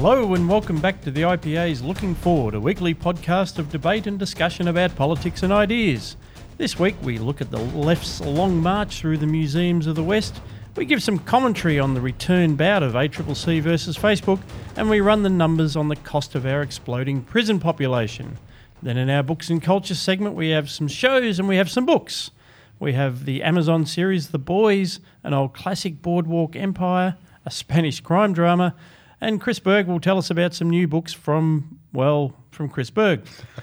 Hello and welcome back to the IPA's Looking Forward, a weekly podcast of debate and discussion about politics and ideas. This week we look at the left's long march through the museums of the West, we give some commentary on the return bout of ACCC versus Facebook, and we run the numbers on the cost of our exploding prison population. Then in our books and culture segment, we have some shows and we have some books. We have the Amazon series The Boys, an old classic boardwalk empire, a Spanish crime drama, and Chris Berg will tell us about some new books from, well, from Chris Berg.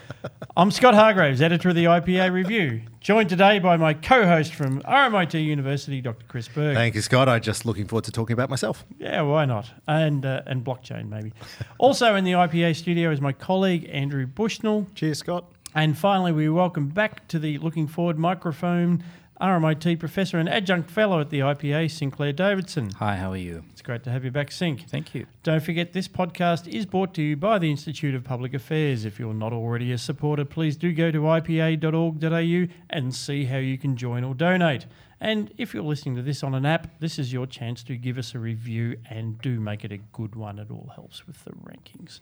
I'm Scott Hargreaves, editor of the IPA Review, joined today by my co-host from RMIT University, Dr. Chris Berg. Thank you, Scott. I'm just looking forward to talking about myself. Yeah, why not? And uh, and blockchain maybe. also in the IPA studio is my colleague Andrew Bushnell. Cheers, Scott. And finally, we welcome back to the Looking Forward microphone RMIT professor and adjunct fellow at the IPA, Sinclair Davidson. Hi, how are you? It's great to have you back, Sync. Thank you. Don't forget, this podcast is brought to you by the Institute of Public Affairs. If you're not already a supporter, please do go to ipa.org.au and see how you can join or donate. And if you're listening to this on an app, this is your chance to give us a review and do make it a good one. It all helps with the rankings.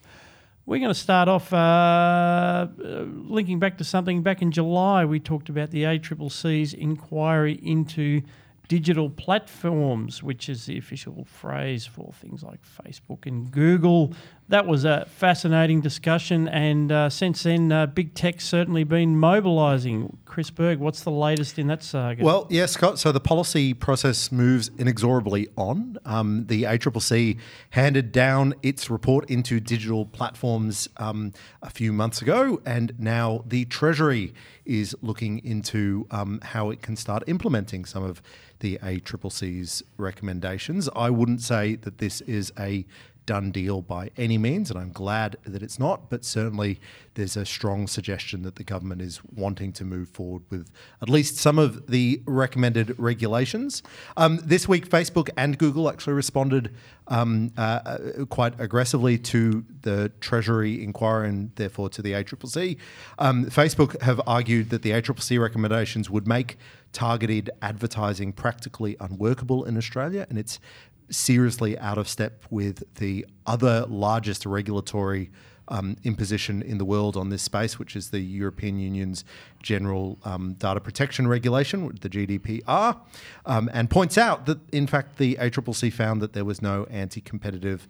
We're going to start off uh, uh, linking back to something back in July. We talked about the ACCC's inquiry into digital platforms, which is the official phrase for things like Facebook and Google. That was a fascinating discussion, and uh, since then, uh, big tech's certainly been mobilising. Chris Berg, what's the latest in that saga? Well, yes, Scott. So the policy process moves inexorably on. Um, the ACCC handed down its report into digital platforms um, a few months ago, and now the Treasury is looking into um, how it can start implementing some of the ACCC's recommendations. I wouldn't say that this is a done deal by any means, and I'm glad that it's not. But certainly, there's a strong suggestion that the government is wanting to move forward with at least some of the recommended regulations. Um, this week, Facebook and Google actually responded um, uh, uh quite aggressively to the Treasury inquiry and therefore to the ACCC. Um, Facebook have argued that the ACCC recommendations would make targeted advertising practically unworkable in Australia, and it's seriously out of step with the other largest regulatory um, imposition in the world on this space, which is the European Union's General um, Data Protection Regulation, the GDPR, um, and points out that, in fact, the ACCC found that there was no anti competitive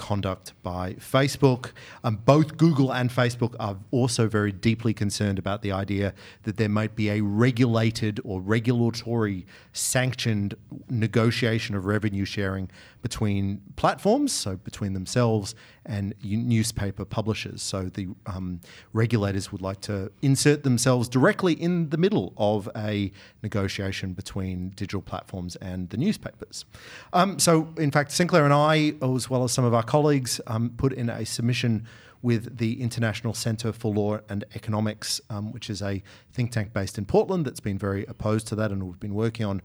conduct by Facebook. Um, both Google and Facebook are also very deeply concerned about the idea that there might be a regulated or regulatory sanctioned negotiation of revenue sharing between platforms, so between themselves and newspaper publishers. So the um, regulators would like to insert themselves directly in the middle of a negotiation between digital platforms and the newspapers. Um, so, in fact, Sinclair and I, as well as some of our colleagues, um, put in a submission with the International Centre for Law and Economics, um, which is a think tank based in Portland that's been very opposed to that, and we've been working on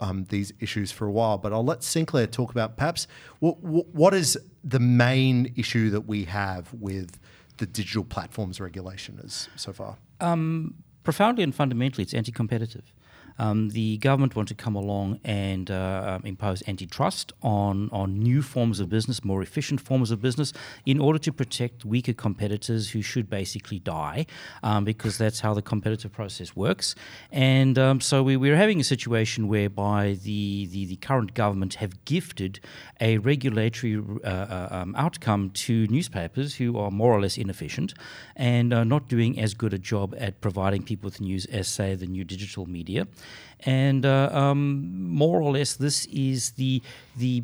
um, these issues for a while. But I'll let Sinclair talk about perhaps what, what is the main issue that we have with the digital platforms regulation is so far? Um, profoundly and fundamentally, it's anti-competitive um, the government want to come along and uh, um, impose antitrust on, on new forms of business, more efficient forms of business, in order to protect weaker competitors who should basically die, um, because that's how the competitive process works. And um, so we, we're having a situation whereby the, the, the current government have gifted a regulatory uh, uh, um, outcome to newspapers who are more or less inefficient and are not doing as good a job at providing people with news as, say, the new digital media. And uh, um, more or less, this is the the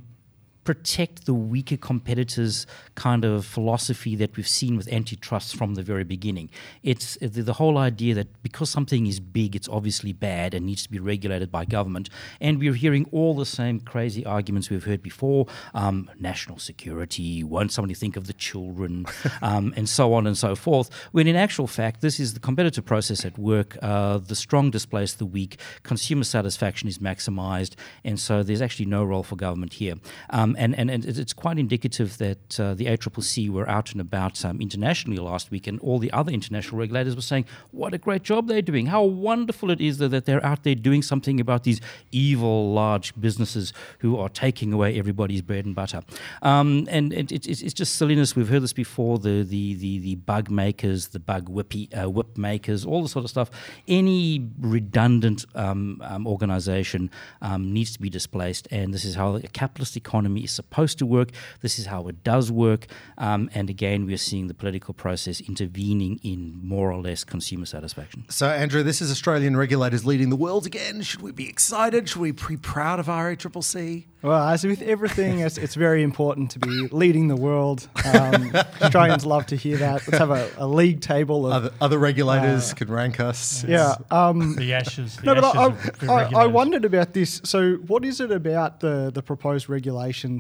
protect the weaker competitors kind of philosophy that we've seen with antitrust from the very beginning. It's the, the, whole idea that because something is big, it's obviously bad and needs to be regulated by government. And we're hearing all the same crazy arguments we've heard before um, national security, won't somebody think of the children, um, and so on and so forth. When in actual fact, this is the competitive process at work. Uh, the strong displace the weak, consumer satisfaction is maximized, and so there's actually no role for government here. Um, Um, and, and, and it's quite indicative that uh, the ACCC were out and about um, internationally last week, and all the other international regulators were saying, what a great job they're doing. How wonderful it is that, that they're out there doing something about these evil large businesses who are taking away everybody's bread and butter. Um, and it, it, it's just silliness. We've heard this before the, the, the, the bug makers, the bug whippy, uh, whip makers, all this sort of stuff. Any redundant um, um, organization needs to be displaced, and this is how a capitalist economy is supposed to work. This is how it does work. Um, and again, we're seeing the political process intervening in more or less consumer satisfaction. So, Andrew, this is Australian regulators leading the world again. Should we be excited? Should we be proud of our ACCC? Well, as with everything, it's, it's very important to be leading the world. Um, Australians love to hear that. Let's have a, a league table of Other, other regulators can rank us. yeah. Um, The ashes. The no, but ashes of I, I, I regulators. wondered about this. So, what is it about the the proposed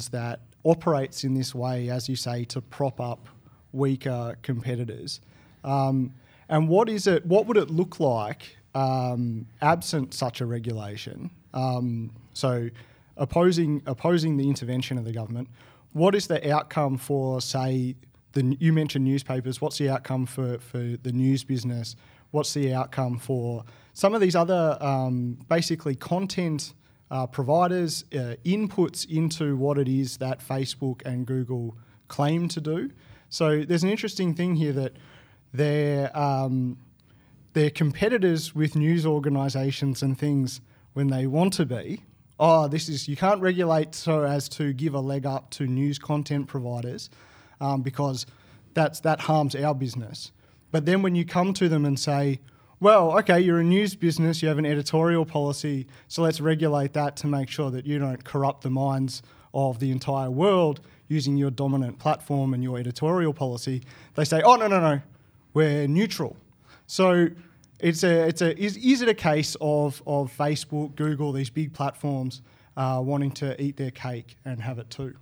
that operates in this way, as you say, to prop up weaker competitors? Um, and what is it? What would it look like um, absent such a regulation? Um, so, opposing opposing the intervention of the government. What is the outcome for, say, the you mentioned newspapers? What's the outcome for for the news business? What's the outcome for some of these other um, basically content uh, providers uh, inputs into what it is that Facebook and Google claim to do? So there's an interesting thing here that they're um, they're competitors with news organisations and things when they want to be. Oh, this is you can't regulate so as to give a leg up to news content providers um, because that's that harms our business. But then when you come to them and say, well, okay, you're a news business, you have an editorial policy, so let's regulate that to make sure that you don't corrupt the minds of the entire world using your dominant platform and your editorial policy. They say, oh, no, no, no, we're neutral. So it's a, it's a, is, is it a case of, of Facebook, Google, these big platforms uh, wanting to eat their cake and have it too?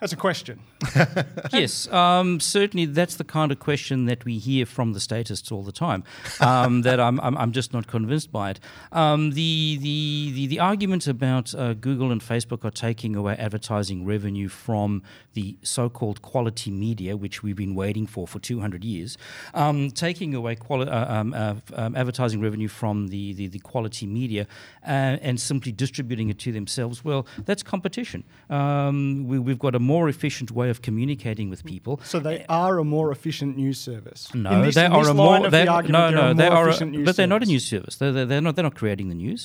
That's a question. yes, um, certainly that's the kind of question that we hear from the statists all the time. Um, that I'm, I'm, I'm just not convinced by it. Um, the, the, the the argument about uh, Google and Facebook are taking away advertising revenue from the so-called quality media, which we've been waiting for for 200 years, um, taking away quali- uh, um, uh, um, advertising revenue from the, the, the quality media uh, and simply distributing it to themselves. Well, that's competition. Um, we, we've got a more efficient way of communicating with people. So they are a more efficient news service. No, this- they are a more. They, the argument, no, no, they are. efficient A, but they're not a news service. They're, they're, they're not. They're not creating the news.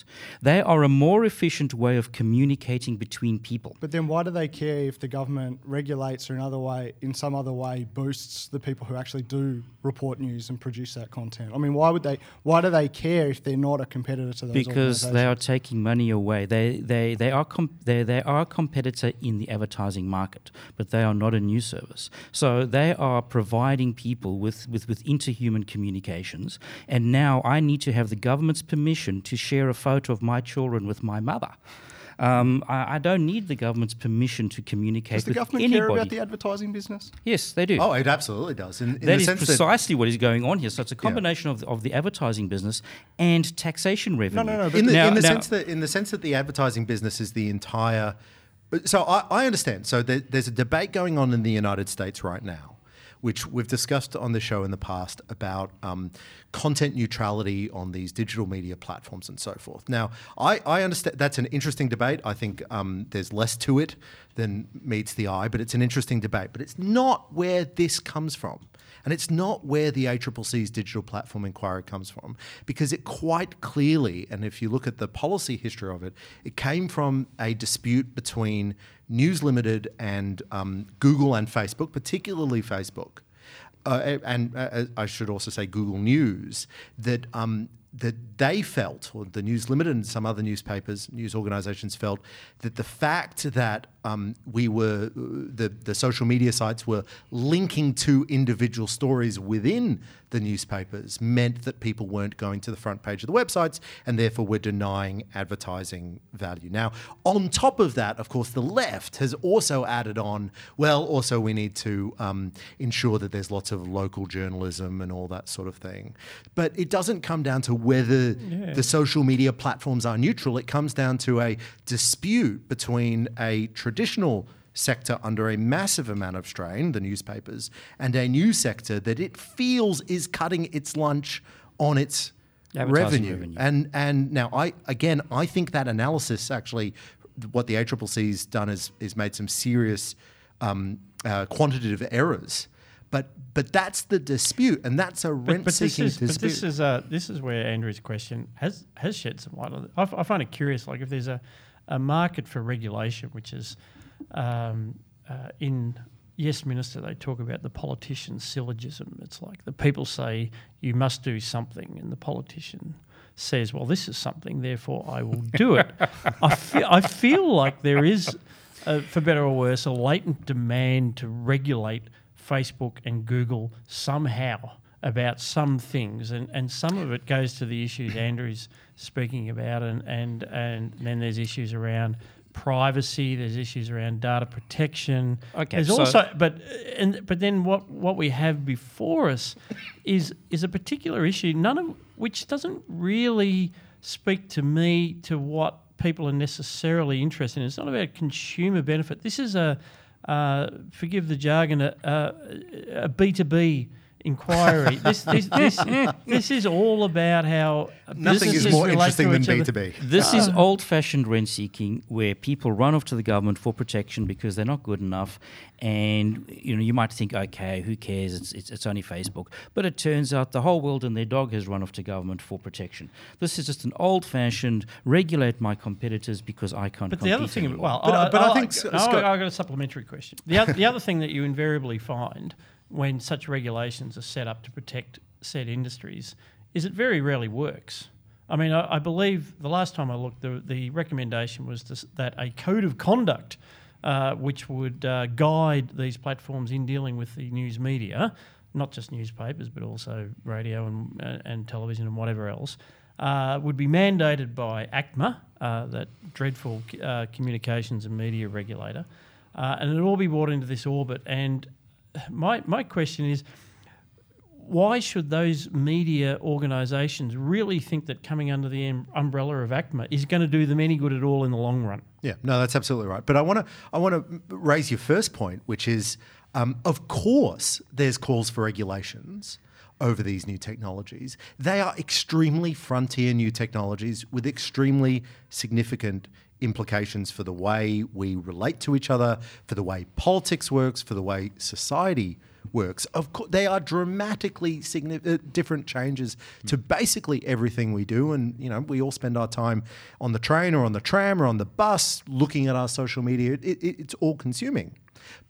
They are a more efficient way of communicating between people. But then why do they care if the government regulates or in other way, in some other way, boosts the people who actually do report news and produce that content? I mean, why would they? Why do they care if they're not a competitor to those? because they are taking money away. They they they are com- they they are a competitor in the advertising market, but they are not a news service. So they are providing people with with with interhuman communications. And now I need to have the government's permission to share a photo of my children with my mother. Um, I, I don't need the government's permission to communicate Does the with government anybody. care about the advertising business? yes, they do. Oh, it absolutely does. In, in That the is sense that precisely what is going on here. So it's a combination of, the, of the advertising business and taxation revenue. no, no, no. in the, Now- in the now- sense that in the sense that the advertising business is the entire so I, I understand so there, there's a debate going on in the united states right now which we've discussed on the show in the past about um, content neutrality on these digital media platforms and so forth. Now, I, I understand that's an interesting debate. I think um, there's less to it than meets the eye, but it's an interesting debate. But it's not where this comes from. And it's not where the ACCC's digital platform inquiry comes from, because it quite clearly, and if you look at the policy history of it, it came from a dispute between News Limited and um, Google and Facebook, particularly Facebook. Uh, and uh, I should also say Google News, that um, that they felt, or the News Limited and some other newspapers, news organisations felt, that the fact that um, we were the the social media sites were linking to individual stories within the newspapers meant that people weren't going to the front page of the websites and therefore were denying advertising value. Now, on top of that, of course, the left has also added on. Well, also we need to um, ensure that there's lots of local journalism and all that sort of thing. But it doesn't come down to whether Yeah. the social media platforms are neutral. It comes down to a dispute between a traditional sector under a massive amount of strain, the newspapers, and a new sector that it feels is cutting its lunch on its revenue. revenue. And and now I again I think that analysis actually what the ACCC's done is is made some serious um, uh, quantitative errors. But but that's the dispute, and that's a rent seeking dispute. but this is uh, this is where Andrew's question has has shed some light on it. I, f- I find it curious, like if there's a, a market for regulation, which is um, uh, in Yes Minister, they talk about the politician's syllogism. It's like the people say you must do something, and the politician says, "Well, this is something, therefore I will do it." I feel I feel like there is, uh, for better or worse, a latent demand to regulate Facebook and Google somehow about some things, and, and some of it goes to the issues Andrew's speaking about, and, and, and then there's issues around privacy, there's issues around data protection. Okay, there's so- also, but and but then what what we have before us is is a particular issue, none of which doesn't really speak to me to what people are necessarily interested in. It's not about consumer benefit. This is a uh, forgive the jargon, a, a, a B2B inquiry. this, this, this, this is all about how Nothing is more interesting than. B two B. This is old fashioned rent seeking where people run off to the government for protection because they're not good enough. And you know, you might think, okay, who cares? It's, it's, it's only Facebook. But it turns out the whole world and their dog has run off to government for protection. This is just an old fashioned regulate my competitors because I can't But the other thing, anymore. well, But, uh, but I I think, no, Scott- I, Scott- I got a supplementary question. The other, the other thing that you invariably find when such regulations are set up to protect said industries is it very rarely works. I mean, I, I believe the last time I looked, the, the recommendation was to, s- that a code of conduct, uh, which would uh, guide these platforms in dealing with the news media, not just newspapers, but also radio and, uh, and television and whatever else, uh, would be mandated by ACMA, uh, that dreadful uh, communications and media regulator, and it'll all be brought into this orbit. And my, my question is, why should those media organisations really think that coming under the um, umbrella of ACMA is going to do them any good at all in the long run? Yeah, no, that's absolutely right. But I want to I want to raise your first point, which is, um, of course, there's calls for regulations over these new technologies. They are extremely frontier new technologies with extremely significant implications for the way we relate to each other, for the way politics works, for the way society works. Of course, they are dramatically uh, different changes to basically everything we do. And you know, we all spend our time on the train or on the tram or on the bus looking at our social media. It, it, it's all consuming,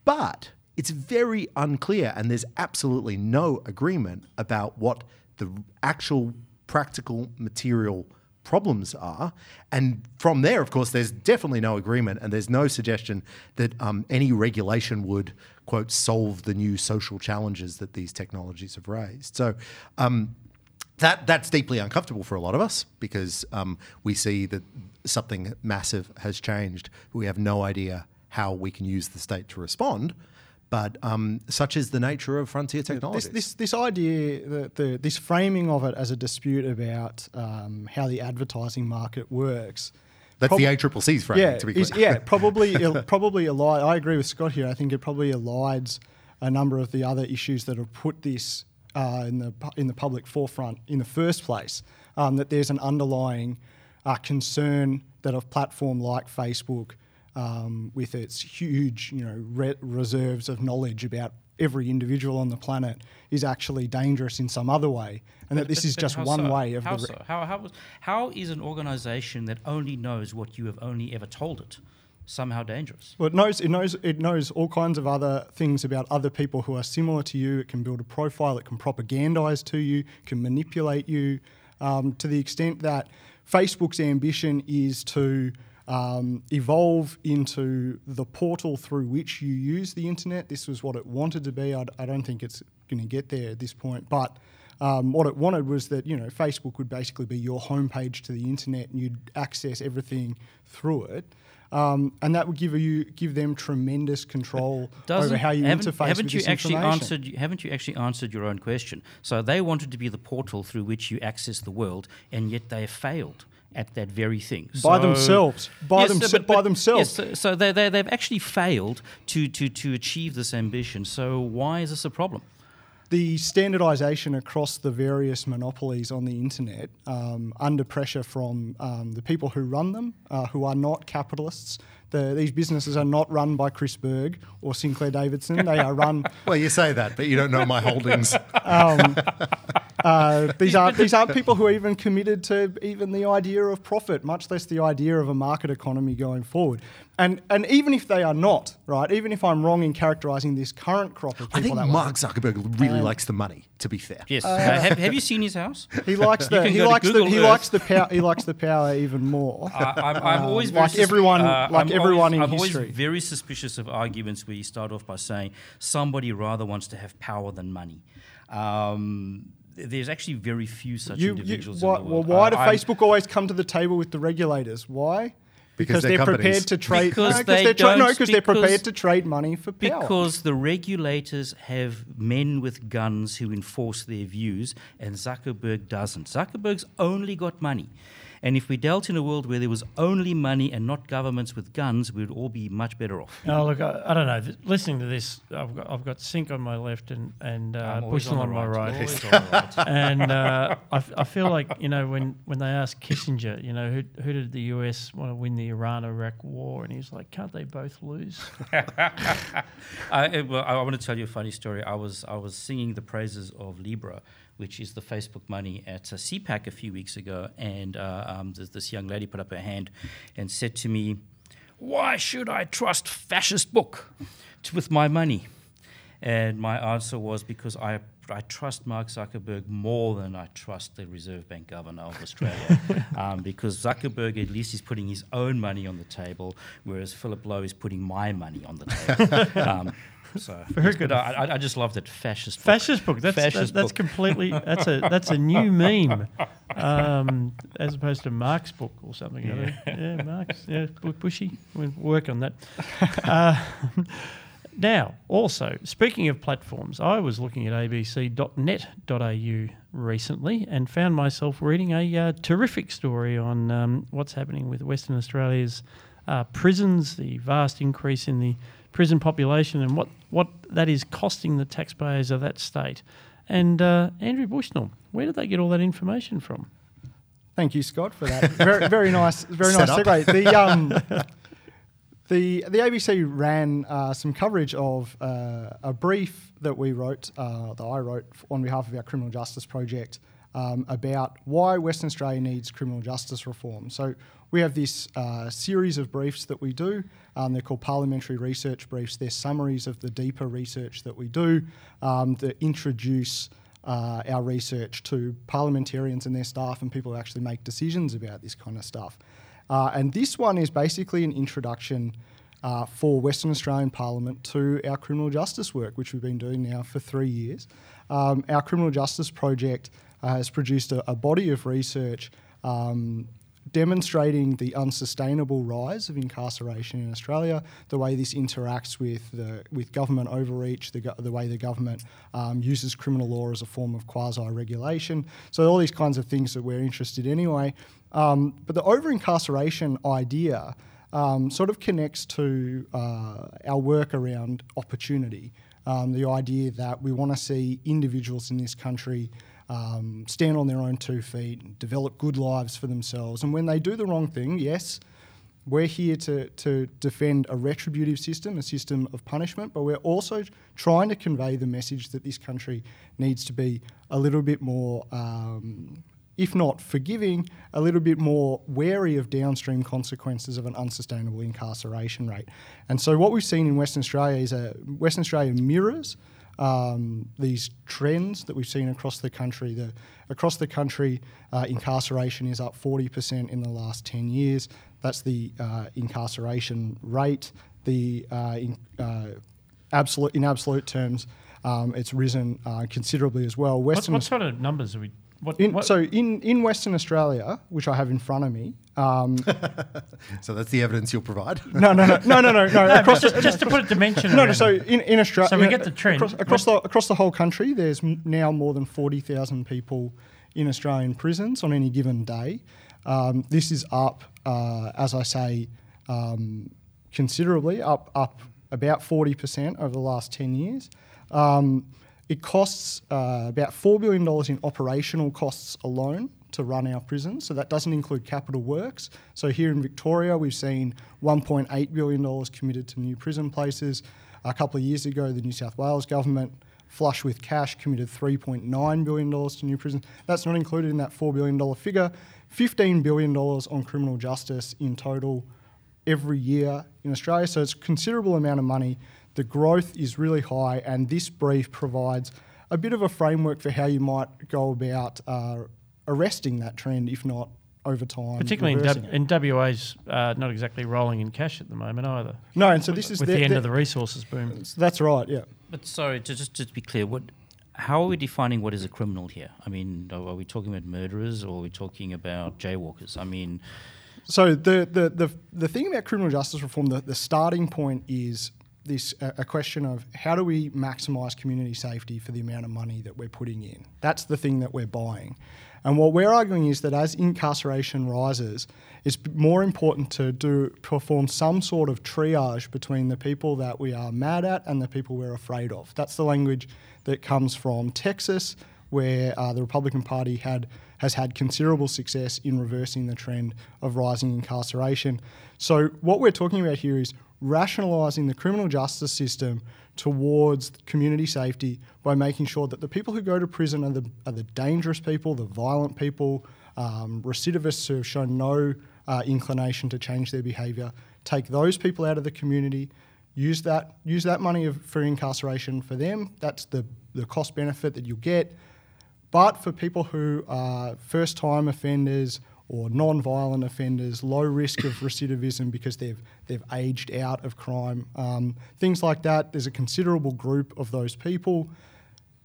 but it's very unclear, and there's absolutely no agreement about what the actual practical material problems are. And from there, of course, there's definitely no agreement, and there's no suggestion that um, any regulation would, quote, solve the new social challenges that these technologies have raised. So, um, that that's deeply uncomfortable for a lot of us because um, we see that something massive has changed. We have no idea how we can use the state to respond. But um, such is the nature of frontier technologies. This, this, this idea, the, the, this framing of it as a dispute about um, how the advertising market works. That's prob- the ACCC's framing, yeah, to be clear. is, yeah, probably el- probably allied. I agree with Scott here. I think it probably elides a number of the other issues that have put this uh, in the in the public forefront in the first place. Um, that there's an underlying uh, concern that a platform like Facebook, um, with its huge you know re- reserves of knowledge about every individual on the planet, is actually dangerous in some other way, and that this But- is but just one so? way of how the. re- so? How, how, how is an organization that only knows what you have only ever told it somehow dangerous? Well, it knows it knows it knows all kinds of other things about other people who are similar to you. It can build a profile. It can propagandize to you. Can manipulate you um, to the extent that Facebook's ambition is to um, evolve into the portal through which you use the internet. This was what it wanted to be. I, I don't think it's going to get there at this point, but um, what it wanted was that you know Facebook would basically be your homepage to the internet, and you'd access everything through it. Um, and that would give you give them tremendous control over how you haven't, interface haven't with you this actually information. answered haven't you actually answered your own question so they wanted to be the portal through which you access the world and yet they have failed at that very thing By So- themselves. By Yes, themse- but- by but- themselves. yes, so, so they, they, they've actually failed to, to, to achieve this ambition so why is this a problem the standardization across the various monopolies on the internet um, under pressure from um, the people who run them, uh, who are not capitalists. The, these businesses are not run by Chris Berg or Sinclair Davidson. They are run. Well, you say that, but you don't know my holdings. Uh, these aren't these aren't people who are even committed to even the idea of profit, much less the idea of a market economy going forward. And and even if they are not right, even if I'm wrong in characterising this current crop of people I think that way, Mark Zuckerberg really likes the money. To be fair, yes Uh, have, have you seen his house he likes the he likes the he likes the power he likes the power even more. I, I'm, I'm always Um, very like suspi- everyone- uh, like I'm everyone always, in I'm history. always very suspicious of arguments where you start off by saying somebody rather wants to have power than money. Um, th- there's actually very few such You, you, individuals. why, in the well, why I- do I'm- Facebook always come to the table with the regulators? Why? Because Because, they're they're, prepared to trade. Because no, they they're tra- no, don't- because they're prepared to trade money for power. Because the regulators have men with guns who enforce their views, and Zuckerberg doesn't. Zuckerberg's only got money. And if we dealt in a world where there was only money and not governments with guns, we'd all be much better off. Oh, look, I, I don't know. Th- Listening to this, I've got, I've got Sink on my left and, and uh, I'm Bushnell on my right, right. always on the right. and uh, I, f- I feel like, you know, when, when they asked Kissinger, you know, who, who did the US want to win the Iran Iraq war? And he's like, can't they both lose? I, well, I want to tell you a funny story. I was I was singing the praises of Libra, which is the Facebook money, at a CPAC a few weeks ago, and uh, um, this, this young lady put up her hand and said to me, "Why should I trust fascist book t- with my money?" And my answer was because I. I trust Mark Zuckerberg more than I trust the Reserve Bank Governor of Australia, um, because Zuckerberg at least is putting his own money on the table, whereas Philip Lowe is putting my money on the table. um, so Very good. I, I- just love that fascist. book. Fascist book. That's Fascist that, that's book. completely. That's a that's a new meme, um, as opposed to Mark's book or something. Yeah, yeah Mark's. Yeah, Bu- Bushy. We'll work on that. Uh, now, also speaking of platforms, I was looking at abc.net.au recently and found myself reading a uh, terrific story on um, what's happening with Western Australia's uh, prisons, the vast increase in the prison population, and what, what that is costing the taxpayers of that state. And uh, Andrew Bushnell, where did they get all that information from? Thank you, Scott, for that. Very, very nice, very Set nice up. segue. The um, the the ABC ran uh, some coverage of uh, a brief that we wrote, uh, that I wrote on behalf of our criminal justice project um, about why Western Australia needs criminal justice reform. So we have this uh, series of briefs that we do. Um, they're called parliamentary research briefs. They're summaries of the deeper research that we do um, that introduce uh, our research to parliamentarians and their staff and people who actually make decisions about this kind of stuff. Uh, and this one is basically an introduction uh, for Western Australian Parliament to our criminal justice work, which we've been doing now for three years. Um, our criminal justice project has produced a, a body of research um, demonstrating the unsustainable rise of incarceration in Australia, the way this interacts with the with government overreach, the, the way the government um, uses criminal law as a form of quasi regulation. So all these kinds of things that we're interested in anyway. Um, but the over incarceration idea um, sort of connects to uh, our work around opportunity. Um, the idea that we want to see individuals in this country um, stand on their own two feet, develop good lives for themselves. And when they do the wrong thing, yes, we're here to, to defend a retributive system, a system of punishment, but we're also trying to convey the message that this country needs to be a little bit more, um, if not forgiving, a little bit more wary of downstream consequences of an unsustainable incarceration rate. And so, what we've seen in Western Australia is a Western Australia mirrors um, these trends that we've seen across the country. The, across the country, uh, incarceration is up 40% in the last 10 years. That's the uh, incarceration rate. The uh, in, uh, absolute in absolute terms, um, it's risen uh, considerably as well. What, what sort of numbers are we? What, in, what- so in, in Western Australia, which I have in front of me, um, So that's the evidence you'll provide. no, no, no, no, no, no, no. no, across just, just to put a dimension. no, no. around So in, in Australia, So we get the trend. across, across the across the whole country. There's m- now more than forty thousand people in Australian prisons on any given day. Um, this is up, uh, as I say, um, considerably up up about forty percent over the last ten years. Um, it costs uh, about four billion dollars in operational costs alone to run our prisons. So that doesn't include capital works. So here in Victoria, we've seen $1.8 billion committed to new prison places. A couple of years ago, the New South Wales government, flush with cash, committed $3.9 billion to new prisons. That's not included in that $4 billion figure. $15 billion on criminal justice in total every year in Australia. So it's a considerable amount of money. The growth is really high, and this brief provides a bit of a framework for how you might go about uh, arresting that trend, if not over time. particularly in, reversing w, in WA's uh, not exactly rolling in cash at the moment either. No, and so this is with the, the, end the- of the resources boom. That's right. Yeah. But sorry, to just, just to be clear, what, how are we defining what is a criminal here? I mean, are are we talking about murderers or are we talking about jaywalkers? I mean, So the, the, the, the thing about criminal justice reform, the, the starting point is this a, a question of how do we maximise community safety for the amount of money that we're putting in? That's the thing that we're buying. And what we're arguing is that as incarceration rises, it's more important to do perform some sort of triage between the people that we are mad at and the people we're afraid of. That's the language that comes from Texas, where uh, the Republican Party had has had considerable success in reversing the trend of rising incarceration. So what we're talking about here is rationalising the criminal justice system towards community safety by making sure that the people who go to prison are the, are the dangerous people, the violent people, um, recidivists who have shown no uh, inclination to change their behaviour. Take those people out of the community, use that use that money of, for incarceration for them. That's the, the cost benefit that you'll get. But for people who are first time offenders or non violent offenders, low risk of recidivism because they've, they've aged out of crime, um, things like that, there's a considerable group of those people.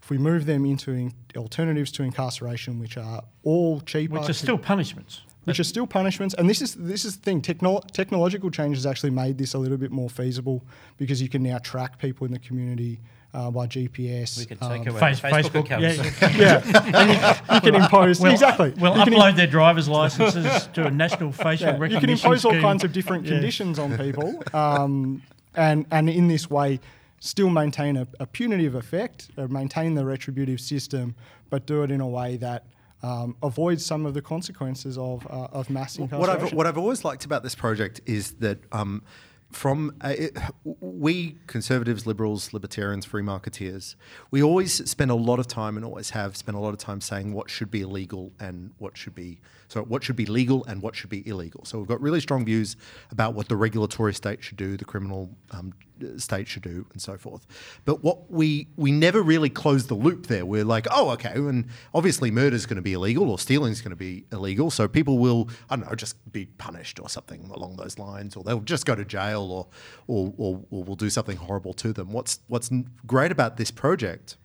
If we move them into in- alternatives to incarceration, which are all cheaper, Which are still punishments. which are still punishments. And this is this is the thing. Techno- technological change has actually made this a little bit more feasible because you can now track people in the community uh, by GPS. we can um, take away Face- Facebook, Facebook, accounts. yeah, yeah, and you, you can impose We'll, exactly. We'll you can, upload their driver's licenses to a national facial yeah, you can impose all kinds of different Yeah. conditions on people, um, and and in this way, still maintain a, a punitive effect, uh, maintain the retributive system, but do it in a way that. Um, avoids some of the consequences of uh, of mass What incarceration. I've, what I've always liked about this project is that um, from uh, it, we conservatives, liberals, libertarians, free marketeers, we always spend a lot of time and always have spent a lot of time saying what should be illegal and what should be so what should be legal and what should be illegal. So we've got really strong views about what the regulatory state should do, the criminal um, state should do, and so forth. But what we we never really close the loop there. We're like, oh, okay, and obviously murder is going to be illegal or stealing is going to be illegal, so people will I don't know just be punished or something along those lines, or they'll just go to jail or or or, or we'll do something horrible to them. What's what's great about this project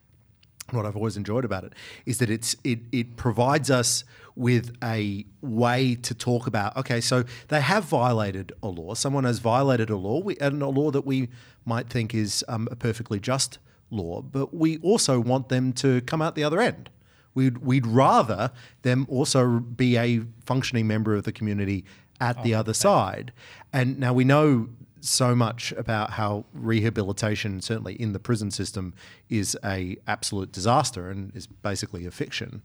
what I've always enjoyed about it is that it's it it provides us with a way to talk about okay so they have violated a law. Someone has violated a law we, and a law that we might think is um, a perfectly just law but we also want them to come out the other end. We'd we'd rather them also be a functioning member of the community at the other side. And now we know so much about how rehabilitation, certainly in the prison system, is a absolute disaster and is basically a fiction.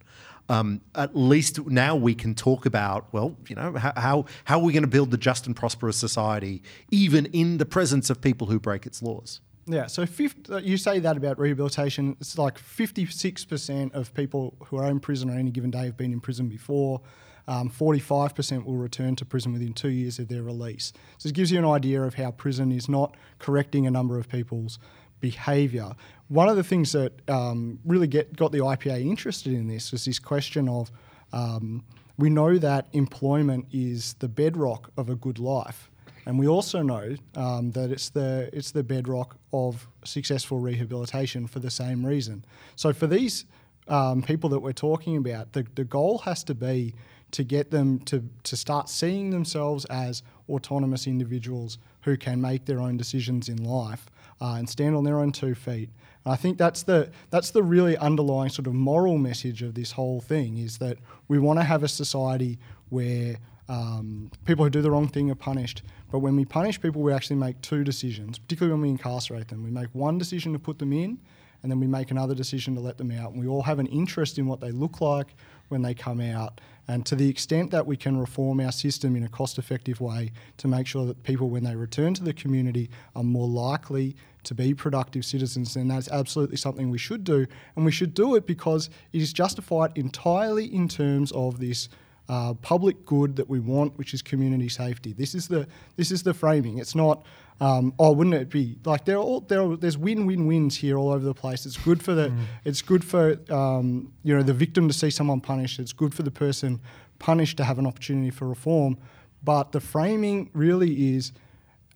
Um, at least now we can talk about well, you know, how how, how are we going to build the just and prosperous society, even in the presence of people who break its laws? Yeah, so 50, uh, you say that about rehabilitation. It's like 56% of people who are in prison on any given day have been in prison before. Um, 45% will return to prison within two years of their release. So it gives you an idea of how prison is not correcting a number of people's behaviour. One of the things that um, really get, got the IPA interested in this was this question of um, we know that employment is the bedrock of a good life. And we also know um, that it's the, it's the bedrock of successful rehabilitation for the same reason. So, for these um, people that we're talking about, the, the goal has to be to get them to, to start seeing themselves as autonomous individuals who can make their own decisions in life uh, and stand on their own two feet. And I think that's the that's the really underlying sort of moral message of this whole thing is that we want to have a society where um, people who do the wrong thing are punished. But when we punish people, we actually make two decisions, particularly when we incarcerate them. We make one decision to put them in, and then we make another decision to let them out. And we all have an interest in what they look like when they come out. And to the extent that we can reform our system in a cost effective way to make sure that people, when they return to the community, are more likely to be productive citizens, then that's absolutely something we should do. And we should do it because it is justified entirely in terms of this. Uh, public good that we want, which is community safety. This is the this is the framing. It's not um, oh, wouldn't it be like there are all there are, there's win win wins here all over the place. It's good for the mm. it's good for um, you know the victim to see someone punished. It's good for the person punished to have an opportunity for reform. But the framing really is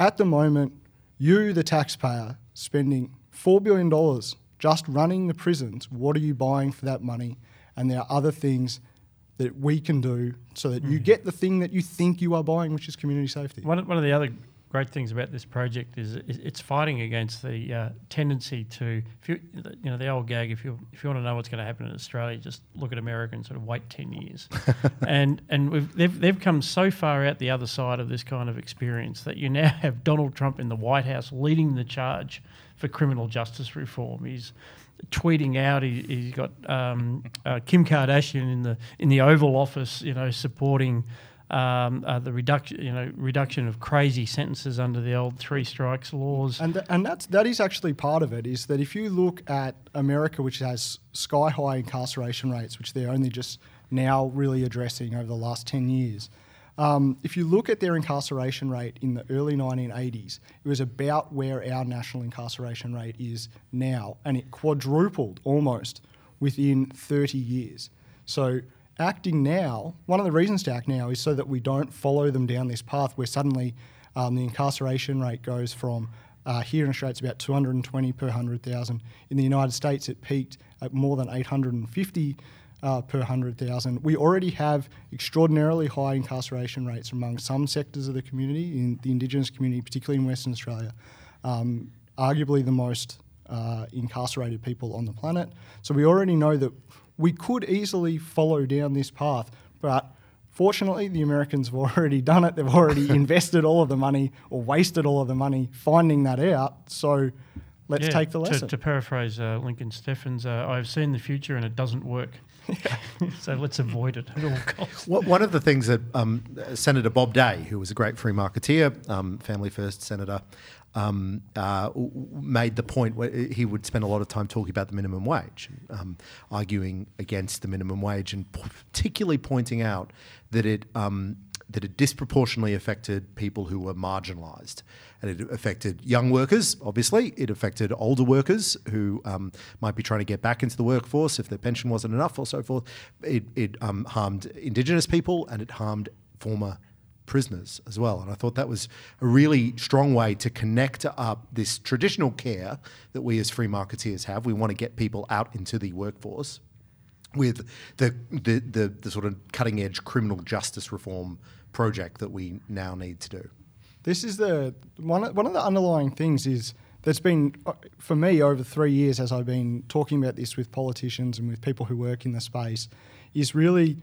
at the moment you the taxpayer spending four billion dollars just running the prisons. What are you buying for that money? And there are other things that we can do so that mm. you get the thing that you think you are buying, which is community safety. One, one of the other great things about this project is it's fighting against the uh, tendency to, if you, you know, the old gag. If you if you want to know what's going to happen in Australia, just look at America and sort of wait ten years. and and they've they've come so far out the other side of this kind of experience that you now have Donald Trump in the White House leading the charge for criminal justice reform. He's tweeting out. He, has got um, uh, Kim Kardashian in the in the Oval Office, you know, supporting um, uh, the reduction, you know, reduction of crazy sentences under the old three strikes laws. And th- and that's that is actually part of it. Is that if you look at America, which has sky high incarceration rates, which they're only just now really addressing over the last ten years. Um, if you look at their incarceration rate in the early 1980s, it was about where our national incarceration rate is now, and it quadrupled almost within 30 years. So acting now, one of the reasons to act now is so that we don't follow them down this path where suddenly um, the incarceration rate goes from uh, here in Australia, it's about 220 per 100,000. In the United States, it peaked at more than 850 uh, per 100,000. We already have extraordinarily high incarceration rates among some sectors of the community, in the Indigenous community, particularly in Western Australia. Um, arguably the most uh, incarcerated people on the planet. So we already know that we could easily follow down this path, but fortunately, the Americans have already done it. They've already invested all of the money or wasted all of the money finding that out. So let's yeah, take the lesson. To, to paraphrase uh, Lincoln Steffens, uh, I've seen the future and it doesn't work. so let's avoid it at all costs. One of the things that um, Senator Bob Day, who was a great free marketeer, um, Family First senator, um, uh, made the point where he would spend a lot of time talking about the minimum wage, um, arguing against the minimum wage, and particularly pointing out that it um, that it disproportionately affected people who were marginalised, and it affected young workers. Obviously, it affected older workers who um, might be trying to get back into the workforce if their pension wasn't enough, or so forth. It, it um, harmed Indigenous people, and it harmed former prisoners as well. And I thought that was a really strong way to connect up this traditional care that we as free marketeers have. We want to get people out into the workforce with the, the, the, the sort of cutting edge criminal justice reform project that we now need to do. This is the one, one of the underlying things is that's been uh, for me over three years as I've been talking about this with politicians and with people who work in the space is really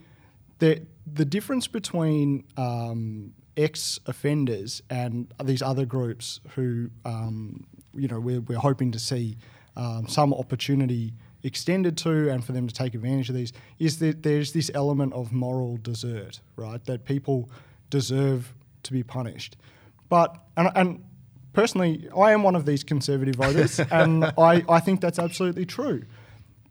the the difference between um, ex offenders and these other groups who um, you know we're, we're hoping to see um, some opportunity extended to and for them to take advantage of these is that there's this element of moral desert right? That people deserve to be punished. But and, and personally i am one of these conservative voters and I, I think that's absolutely true.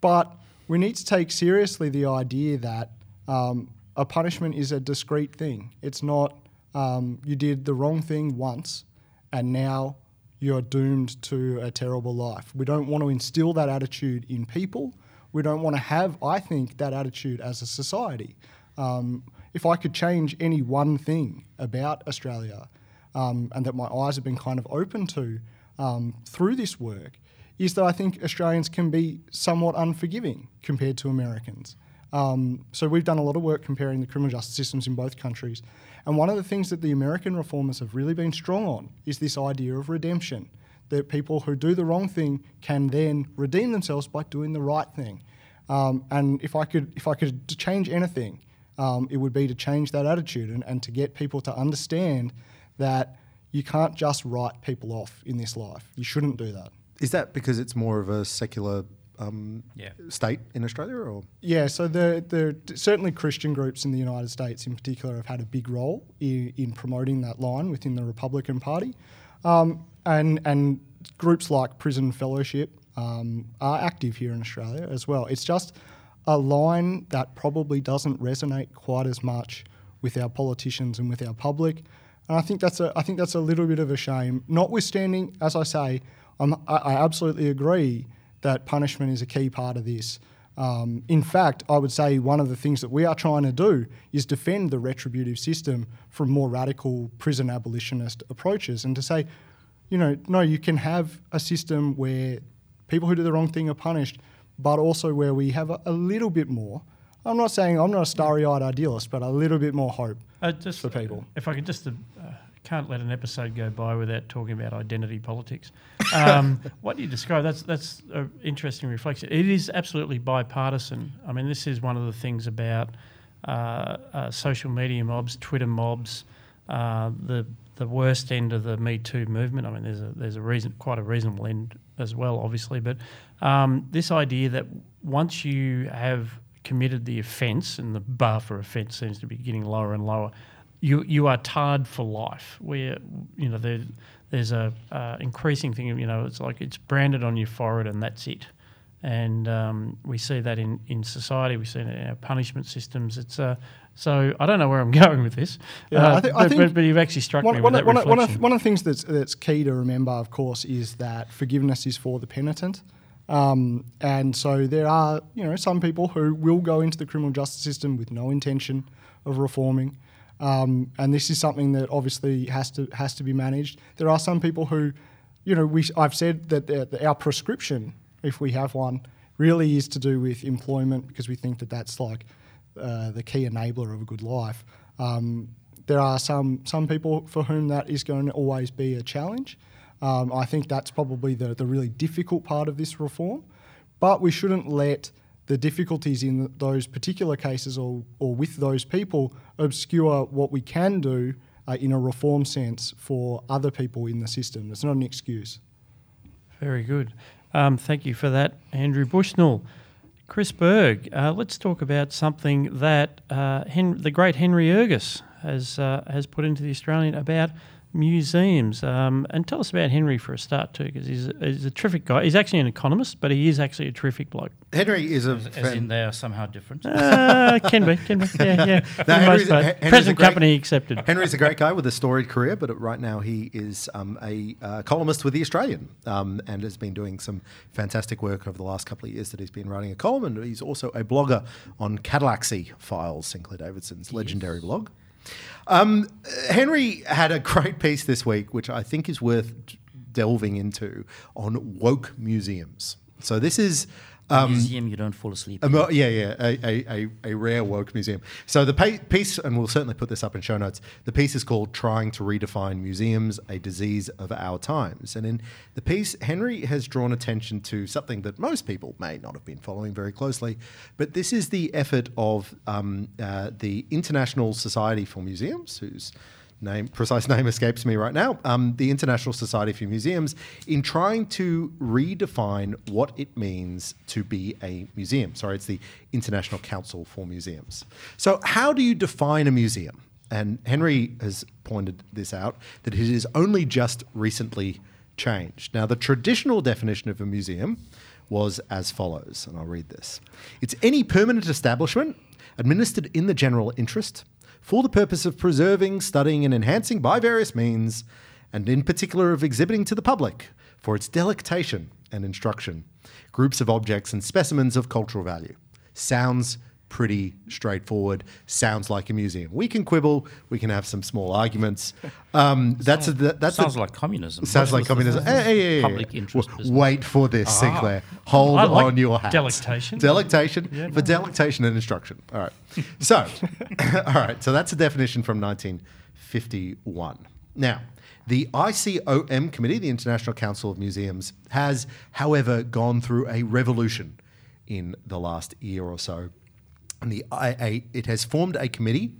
But we need to take seriously the idea that um, a punishment is a discrete thing. It's not um, you did the wrong thing once and now you're doomed to a terrible life. We don't want to instill that attitude in people. We don't want to have, I think, that attitude as a society. Um, if I could change any one thing about Australia um, and that my eyes have been kind of open to um, through this work, is that I think Australians can be somewhat unforgiving compared to Americans. Um, so we've done a lot of work comparing the criminal justice systems in both countries. And one of the things that the American reformers have really been strong on is this idea of redemption, that people who do the wrong thing can then redeem themselves by doing the right thing. Um, and if I could, if I could change anything, um, it would be to change that attitude and, and to get people to understand that you can't just write people off in this life. You shouldn't do that. Is that because it's more of a secular um, Yeah. state in Australia, or Yeah, so the, the certainly Christian groups in the United States, in particular, have had a big role in, in promoting that line within the Republican Party, um, and and groups like Prison Fellowship um, are active here in Australia as well. It's just a line that probably doesn't resonate quite as much with our politicians and with our public, and I think that's a I think that's a little bit of a shame. Notwithstanding, as I say, I'm, I, I absolutely agree that punishment is a key part of this. Um, in fact, I would say one of the things that we are trying to do is defend the retributive system from more radical prison abolitionist approaches and to say, you know, no, you can have a system where people who do the wrong thing are punished, but also where we have a, a little bit more. I'm not saying I'm not a starry eyed idealist, but a little bit more hope. Uh, just for people. If I could just, uh, can't let an episode go by without talking about identity politics. Um, what do you describe? That's that's an interesting reflection. It is absolutely bipartisan. I mean, this is one of the things about uh, uh, social media mobs, Twitter mobs, uh, the the worst end of the Me Too movement. I mean, there's a there's a reason, quite a reasonable end as well, obviously, but um, this idea that once you have committed the offence, and the bar for offence seems to be getting lower and lower, you you are tarred for life. Where you know there, there's a uh, increasing thing. of You know, it's like it's branded on your forehead, and that's it. And um, we see that in, in society. We see it in our punishment systems. It's uh, so I don't know where I'm going with this. Yeah, uh, I thi- I but, think but, but you've actually struck me with one, that one, one, of, reflection. one of the things that's, that's key to remember, of course, is that forgiveness is for the penitent. Um, and so there are, you know, some people who will go into the criminal justice system with no intention of reforming. Um, and this is something that obviously has to has to be managed. There are some people who, you know, we I've said that the, the, our prescription, if we have one, really is to do with employment because we think that that's like uh, the key enabler of a good life. Um, there are some some people for whom that is going to always be a challenge. Um, I think that's probably the, the really difficult part of this reform, but we shouldn't let the difficulties in those particular cases or, or with those people obscure what we can do uh, in a reform sense for other people in the system. It's not an excuse. Very good. Um, thank you for that, Andrew Bushnell. Chris Berg, uh, let's talk about something that uh, Hen- the great Henry Ergas has uh, has put into the Australian about museums. Um, and tell us about Henry for a start too, because he's, a- he's a terrific guy. He's actually an economist, but he is actually a terrific bloke. Henry is a As, as in they are somehow different. Uh, can be, can be, yeah, yeah. For the Henry's- most part. Hen- Henry's Present great- company accepted. Henry's a great guy with a storied career, but right now he is um, a uh, columnist with The Australian um, and has been doing some fantastic work over the last couple of years that he's been writing a column. And he's also a blogger on Catallaxy Files, Sinclair Davidson's legendary blog. Um, Henry had a great piece this week, which I think is worth delving into on woke museums. So this is. Um, Museum, you don't fall asleep. a yeah, yeah, a, a, a, rare woke museum. So the pa- piece, and we'll certainly put this up in show notes. The piece is called "Trying to Redefine Museums: A Disease of Our Times." And in the piece, Henry has drawn attention to something that most people may not have been following very closely, but this is the effort of um, uh, the International Society for Museums, whose name precise name escapes me right now. Um, the international society for museums in trying to redefine what it means to be a museum. Sorry it's the international council for museums. So how do you define a museum? And henry has pointed this out that it is only just recently changed. Now the traditional definition of a museum was as follows and i'll read this. It's any permanent establishment administered in the general interest for the purpose of preserving, studying, and enhancing by various means, and in particular of exhibiting to the public, for its delectation and instruction, groups of objects and specimens of cultural value. Sounds pretty straightforward. Sounds like a museum. We can quibble. We can have some small arguments. Um, that's a, that's Sounds a, like communism. sounds like communism. Hey, hey, hey. Public interest Wait for this, ah. Sinclair. Hold like on your hat. delectation. Delectation Yeah, for no. delectation and instruction. All right. So, all right. So that's a definition from 1951. Now, the ICOM committee, the International Council of Museums, has, however, gone through a revolution in the last year or so. And the IA, it has formed a committee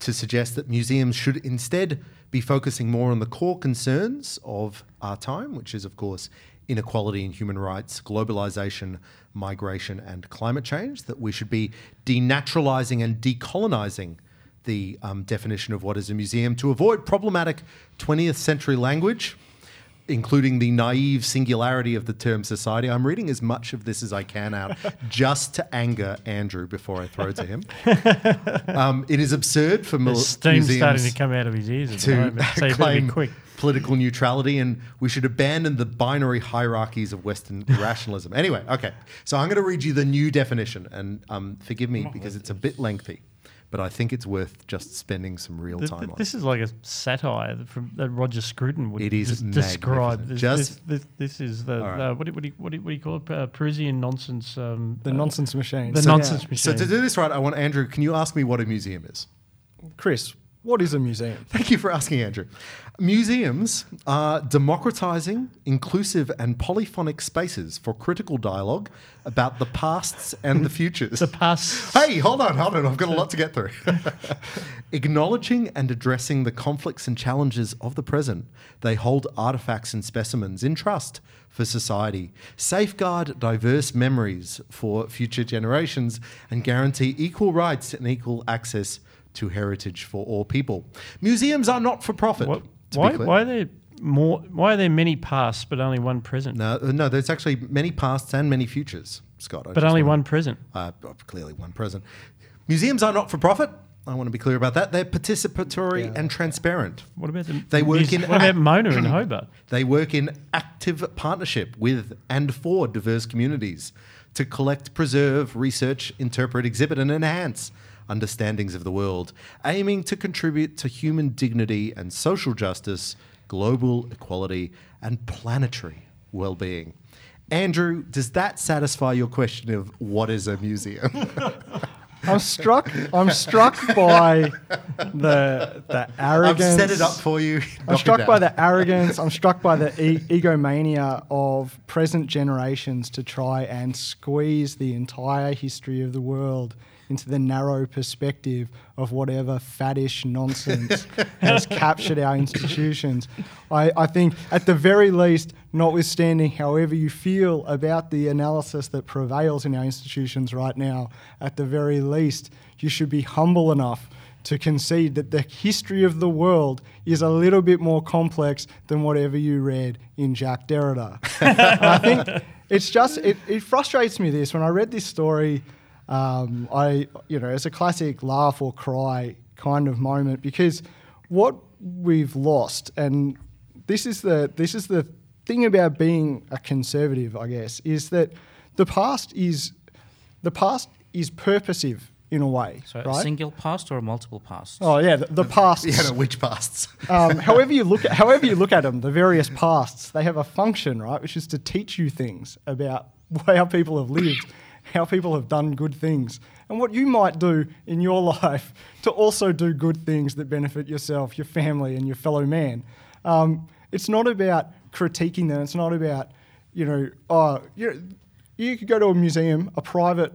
to suggest that museums should instead be focusing more on the core concerns of our time, which is, of course, inequality and human rights, globalization, migration, and climate change. That we should be denaturalizing and decolonizing the um, definition of what is a museum to avoid problematic 20th century language including the naive singularity of the term society. I'm reading as much of this as I can out just to anger Andrew before I throw to him. um, it is absurd for The mul- steam's starting museums to come out of his ears at to moment, so you better be claim quick. political neutrality and we should abandon the binary hierarchies of Western rationalism. Anyway, okay. So I'm going to read you the new definition and um, forgive me because it's a bit lengthy, but I think it's worth just spending some real Th- time th- on. this is like a satire that from that Roger Scruton would It is just describe. This, Just- this, this, this is the All right. uh, what, do, what, do you, what, do you, what do you call it? Uh, Parisian nonsense. Um, The uh, nonsense machine. The So, nonsense yeah. machine. So to do this right, I want Andrew, can you ask me what a museum is? Chris, what is a museum? Thank you for asking, Andrew. Museums are democratizing, inclusive, and polyphonic spaces for critical dialogue about the pasts and the futures. the past. Hey, hold on, hold on. I've got a lot to get through. Acknowledging and addressing the conflicts and challenges of the present, they hold artifacts and specimens in trust for society, safeguard diverse memories for future generations, and guarantee equal rights and equal access to heritage for all people. Museums are not for profit. What, to why, be clear. why are there more? Why are there many pasts but only one present? No, uh, no, there's actually many pasts and many futures, Scott. I but only wanna- one present. uh, clearly one present. Museums are not for profit. I want to be clear about that. They're participatory and transparent. What about the? They work in What about act- Mona in Hobart? They work in active partnership with and for diverse communities to collect, preserve, research, interpret, exhibit, and enhance understandings of the world, aiming to contribute to human dignity and social justice, global equality, and planetary well being. Andrew, does that satisfy your question of what is a museum? I'm struck. I'm struck by the the arrogance. I've set it up for you. I'm struck by the arrogance. I'm struck by the e- egomania of present generations to try and squeeze the entire history of the world into the narrow perspective of whatever faddish nonsense has captured our institutions. I, I think, at the very least, notwithstanding however you feel about the analysis that prevails in our institutions right now, at the very least, you should be humble enough to concede that the history of the world is a little bit more complex than whatever you read in Jacques Derrida. I think it's just it, it frustrates me this when I read this story. Um, I you know it's a classic laugh or cry kind of moment because what we've lost and this is the this is the thing about being a conservative, I guess, is that the past is the past is purposive in a way, So a single past or a multiple past? Oh yeah, the, the pasts. Yeah, no, which pasts? um, however you look at however you look at them, the various pasts, they have a function, right, which is to teach you things about how people have lived, how people have done good things, and what you might do in your life to also do good things that benefit yourself, your family, and your fellow man. Um, it's not about critiquing them. It's not about you know, oh, you know, you could go to a museum, a private.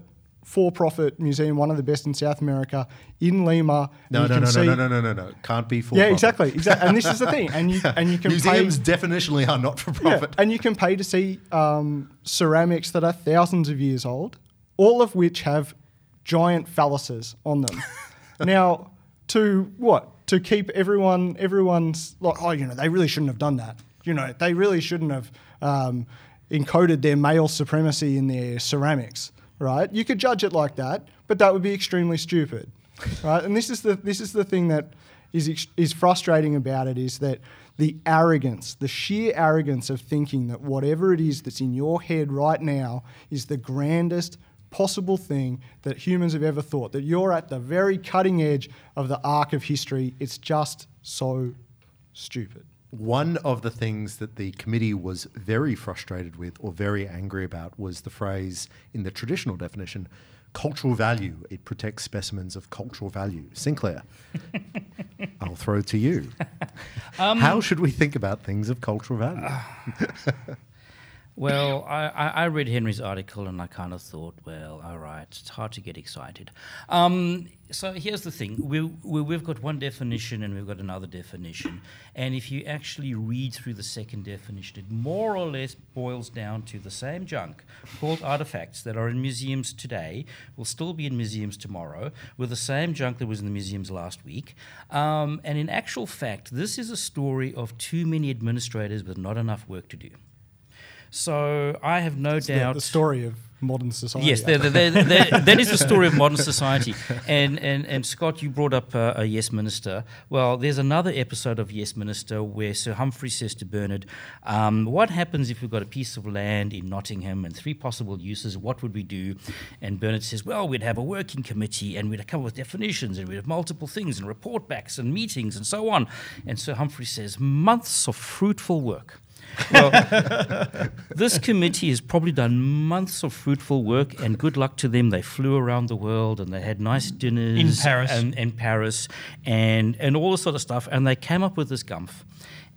For-profit museum, one of the best in South America, in Lima. No, no, no, no, see- no, no, no, no, no. Can't be full. yeah, exactly, exactly. And this is the thing, and you and you can Museums pay, definitionally are not for yeah, profit. and you can pay to see um, ceramics that are thousands of years old, all of which have giant phalluses on them. now, to what? To keep everyone, everyone's like, oh, you know, they really shouldn't have done that. You know, they really shouldn't have um, encoded their male supremacy in their ceramics, right? You could judge it like that, but that would be extremely stupid, right? And this is the this is the thing that is is frustrating about it is that the arrogance, the sheer arrogance of thinking that whatever it is that's in your head right now is the grandest, possible thing that humans have ever thought. That you're at the very cutting edge of the arc of history. It's just so stupid. One of the things that the committee was very frustrated with or very angry about was the phrase in the traditional definition cultural value. It protects specimens of cultural value. Sinclair, I'll throw to you. Um, How should we think about things of cultural value? Well, I, I read Henry's article and I kind of thought, well, all right, it's hard to get excited. Um, so here's the thing we, we, we've got one definition and we've got another definition. And if you actually read through the second definition, it more or less boils down to the same junk called artifacts that are in museums today, will still be in museums tomorrow, with the same junk that was in the museums last week. Um, and in actual fact, this is a story of too many administrators with not enough work to do. So I have no The, doubt. the story of modern society. Yes, they're, they're, they're, that is the story of modern society. And, and, and Scott, you brought up uh, a Yes Minister. Well, there's another episode of Yes Minister where Sir Humphrey says to Bernard, um, What happens if we've got a piece of land in Nottingham and three possible uses? What would we do? And Bernard says, Well, we'd have a working committee and we'd come up with definitions and we'd have multiple things and report backs and meetings and so on. And Sir Humphrey says, Months of fruitful work. Well, this committee has probably done months of fruitful work, and good luck to them. They flew around the world and they had nice dinners In Paris. and in Paris, and and all this sort of stuff. And they came up with this gumph.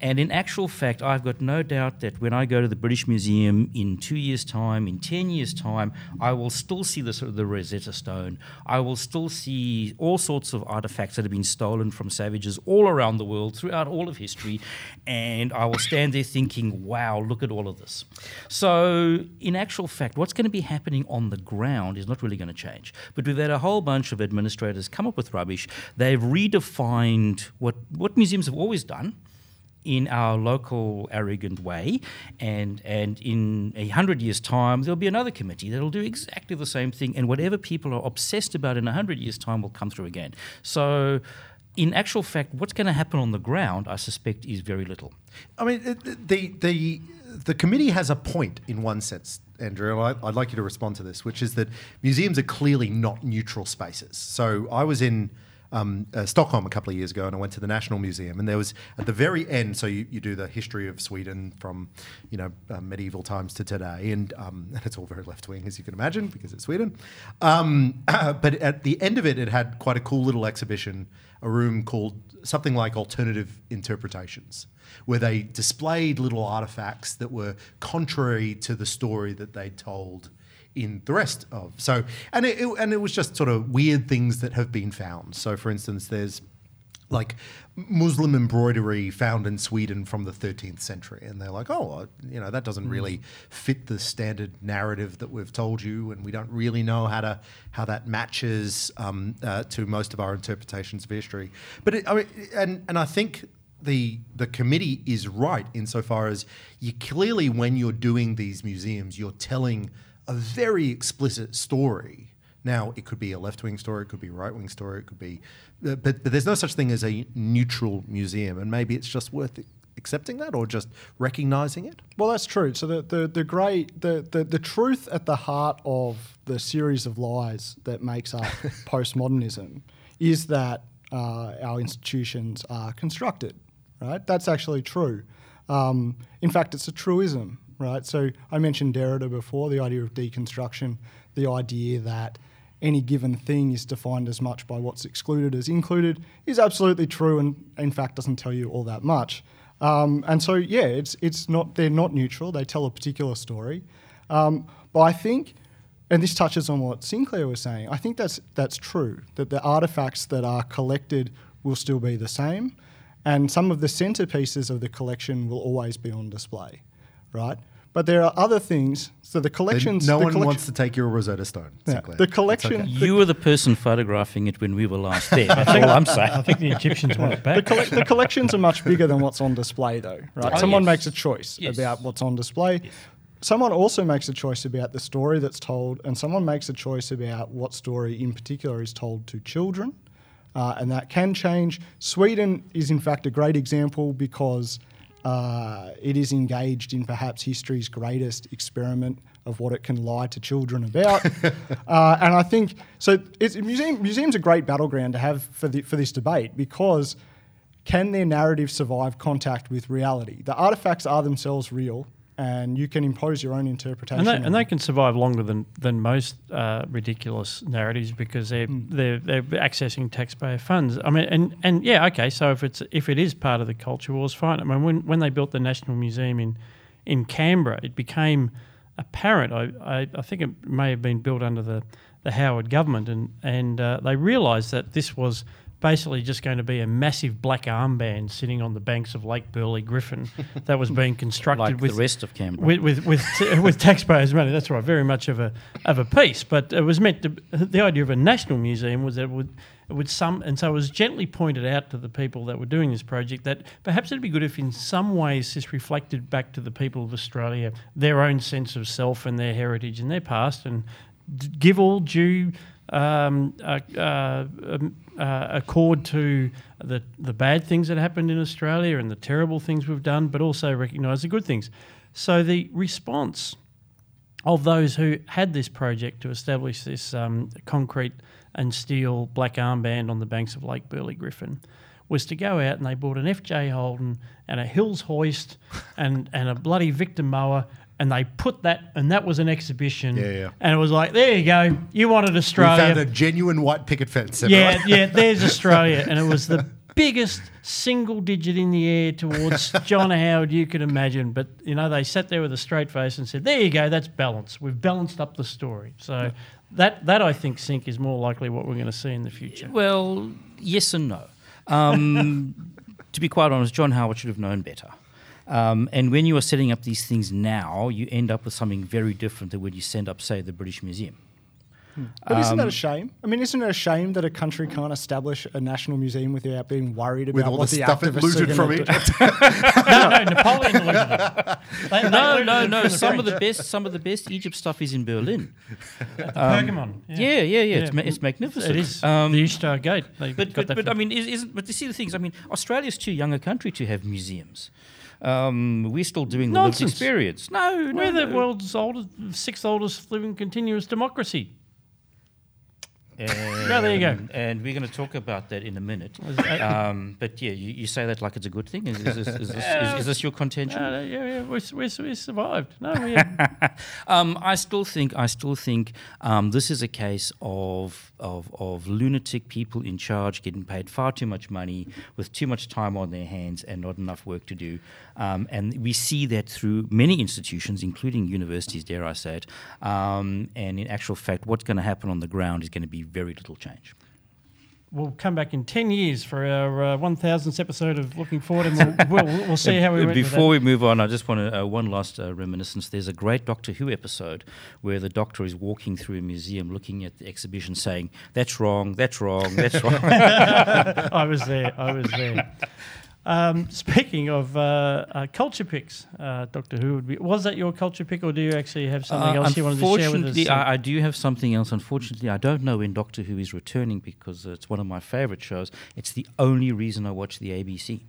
And in actual fact, I've got no doubt that when I go to the British Museum in two years' time, in 10 years' time, I will still see the, sort of the Rosetta Stone. I will still see all sorts of artifacts that have been stolen from savages all around the world throughout all of history. And I will stand there thinking, wow, look at all of this. So, in actual fact, what's going to be happening on the ground is not really going to change. But we've had a whole bunch of administrators come up with rubbish. They've redefined what, what museums have always done in our local arrogant way and and in a hundred years time there'll be another committee that'll do exactly the same thing and whatever people are obsessed about in a hundred years time will come through again so in actual fact what's going to happen on the ground i suspect is very little I mean, the the the committee has a point in one sense, Andrew. and I, I'd like you to respond to this, which is that museums are clearly not neutral spaces. So I was in. Um, uh, Stockholm a couple of years ago, and I went to the National Museum, and there was at the very end. So you, you do the history of Sweden from, you know, uh, medieval times to today, and, um, and it's all very left wing, as you can imagine, because it's Sweden. Um, but at the end of it, it had quite a cool little exhibition, a room called something like Alternative Interpretations where they displayed little artifacts that were contrary to the story that they told in the rest of. So, and it, it- and it was just sort of weird things that have been found. So, for instance, there's like Muslim embroidery found in Sweden from the 13th century, and they're like, oh, you know, that doesn't really fit the standard narrative that we've told you, and we don't really know how to how that matches um, uh, to most of our interpretations of history. But it, I mean, and and I think the the committee is right insofar as you clearly when you're doing these museums, you're telling a very explicit story. Now, it could be a left wing story, it could be a right wing story, it could be, uh, but, but there's no such thing as a neutral museum, and maybe it's just worth accepting that or just recognizing it. Well, that's true. So the, the, the great the, the, the truth at the heart of the series of lies that makes up postmodernism is that uh, our institutions are constructed. Right? That's actually true. Um, in fact, it's a truism. Right? So I mentioned Derrida before, the idea of deconstruction, the idea that any given thing is defined as much by what's excluded as included is absolutely true, and in fact doesn't tell you all that much. Um, and so, yeah, it's it's not they're not neutral. They tell a particular story, um, but I think, and this touches on what Sinclair was saying. I think that's that's true. That the artifacts that are collected will still be the same, and some of the centerpieces of the collection will always be on display, right? But there are other things. So the collections. no the one collection- wants to take your Rosetta Stone. Yeah, the It's collection. okay. you were the person photographing it when we were last there that's all i'm saying I think the Egyptians want it The, back. the collections are much bigger than what's on display, though, right? Oh, Someone yes. makes a choice Yes. about what's on display. Yes Someone also makes a choice about the story that's told, and someone makes a choice about what story in particular is told to children, uh, and that can change. Sweden is, in fact, a great example because uh, it is engaged in perhaps history's greatest experiment of what it can lie to children about. uh, and I think so. It's, museum, museum's a great battleground to have for the, for this debate because can their narrative survive contact with reality? The artifacts are themselves real, and you can impose your own interpretation. And they, and they can survive longer than, than most uh, ridiculous narratives because they're, Hmm. they're they're accessing taxpayer funds. I mean, and, and yeah, okay. So if it's if it is part of the culture wars, fine. I mean, when when they built the National Museum in in Canberra, it became apparent. I, I, I think it may have been built under the, the Howard government, and and uh, they realised that this was basically just going to be a massive black armband sitting on the banks of Lake Burley Griffin that was being constructed like with the rest of Canberra. with with with, t- with taxpayers' money. That's right, very much of a of a piece. But it was meant to. The idea of a national museum was that it would it would some, and so it was gently pointed out to the people that were doing this project that perhaps it'd be good if, in some ways, this reflected back to the people of Australia their own sense of self and their heritage and their past, and give all due. Um, uh, accord to the the bad things that happened in Australia and the terrible things we've done, but also recognise the good things. So the response of those who had this project to establish this um, concrete and steel black armband on the banks of Lake Burley Griffin was to go out and they bought an FJ Holden and a Hills hoist and, and a bloody Victor mower and they put that and that was an exhibition Yeah, yeah. and it was like there you go you wanted Australia. We Australia found a genuine white picket fence. yeah, everyone. yeah, there's Australia. And it was the biggest single digit in the air towards John Howard you could imagine. But, you know, they sat there with a straight face and said, there you go, that's balance. We've balanced up the story. So that, that I think, Sync, is more likely what we're going to see in the future. Well, yes and no. Um, to be quite honest, John Howard should have known better. Um, and when you are setting up these things now, you end up with something very different than when you send up, say, the British Museum. But isn't Um, that a shame? I mean, isn't it a shame that a country can't establish a national museum without being worried about all what the the, stuff activists looted are from gonna? Egypt. no, no, Napoleon looted it. They- they No, looted no, it no. from Some of the best, some of the best Egypt stuff is in Berlin. The Pergamon. Yeah, yeah, yeah. It's, ma- it's magnificent. It is. Um, the Ishtar Gate. They But, got but, that but I mean, is, isn't, but you see the things. I mean, Australia's too young a country to have museums. Um, we're still doing the lived Nonsense. experience. No, no, we're the no. world's oldest, sixth oldest living continuous democracy. And, there you go. And we're going to talk about that in a minute. Um, but yeah, you, you say that like it's a good thing. Is, is, this, is, this, is, is this your contention? No, no, yeah, yeah, we, we, we survived. No, we um, I still think I still think um, this is a case of, of of lunatic people in charge getting paid far too much money with too much time on their hands and not enough work to do. Um, and we see that through many institutions, including universities, dare I say it. Um, and in actual fact, what's going to happen on the ground is going to be very little change. we'll come back in 10 years for our uh, 1000th episode of Looking Forward and we'll, we'll, we'll see how we went Before we move on, I just want to uh, one last uh, reminiscence. There's a great Doctor Who episode where the Doctor is walking through a museum, looking at the exhibition, saying, "That's wrong. That's wrong. That's wrong." I was there. I was there. Um, speaking of uh, uh, culture picks, uh, Doctor Who would be. Was that your culture pick, or do you actually have something Uh, else you wanted to share with us? unfortunately, I, I do have something else. Unfortunately, I don't know when Doctor Who is returning because it's one of my favourite shows. It's the only reason I watch the ABC.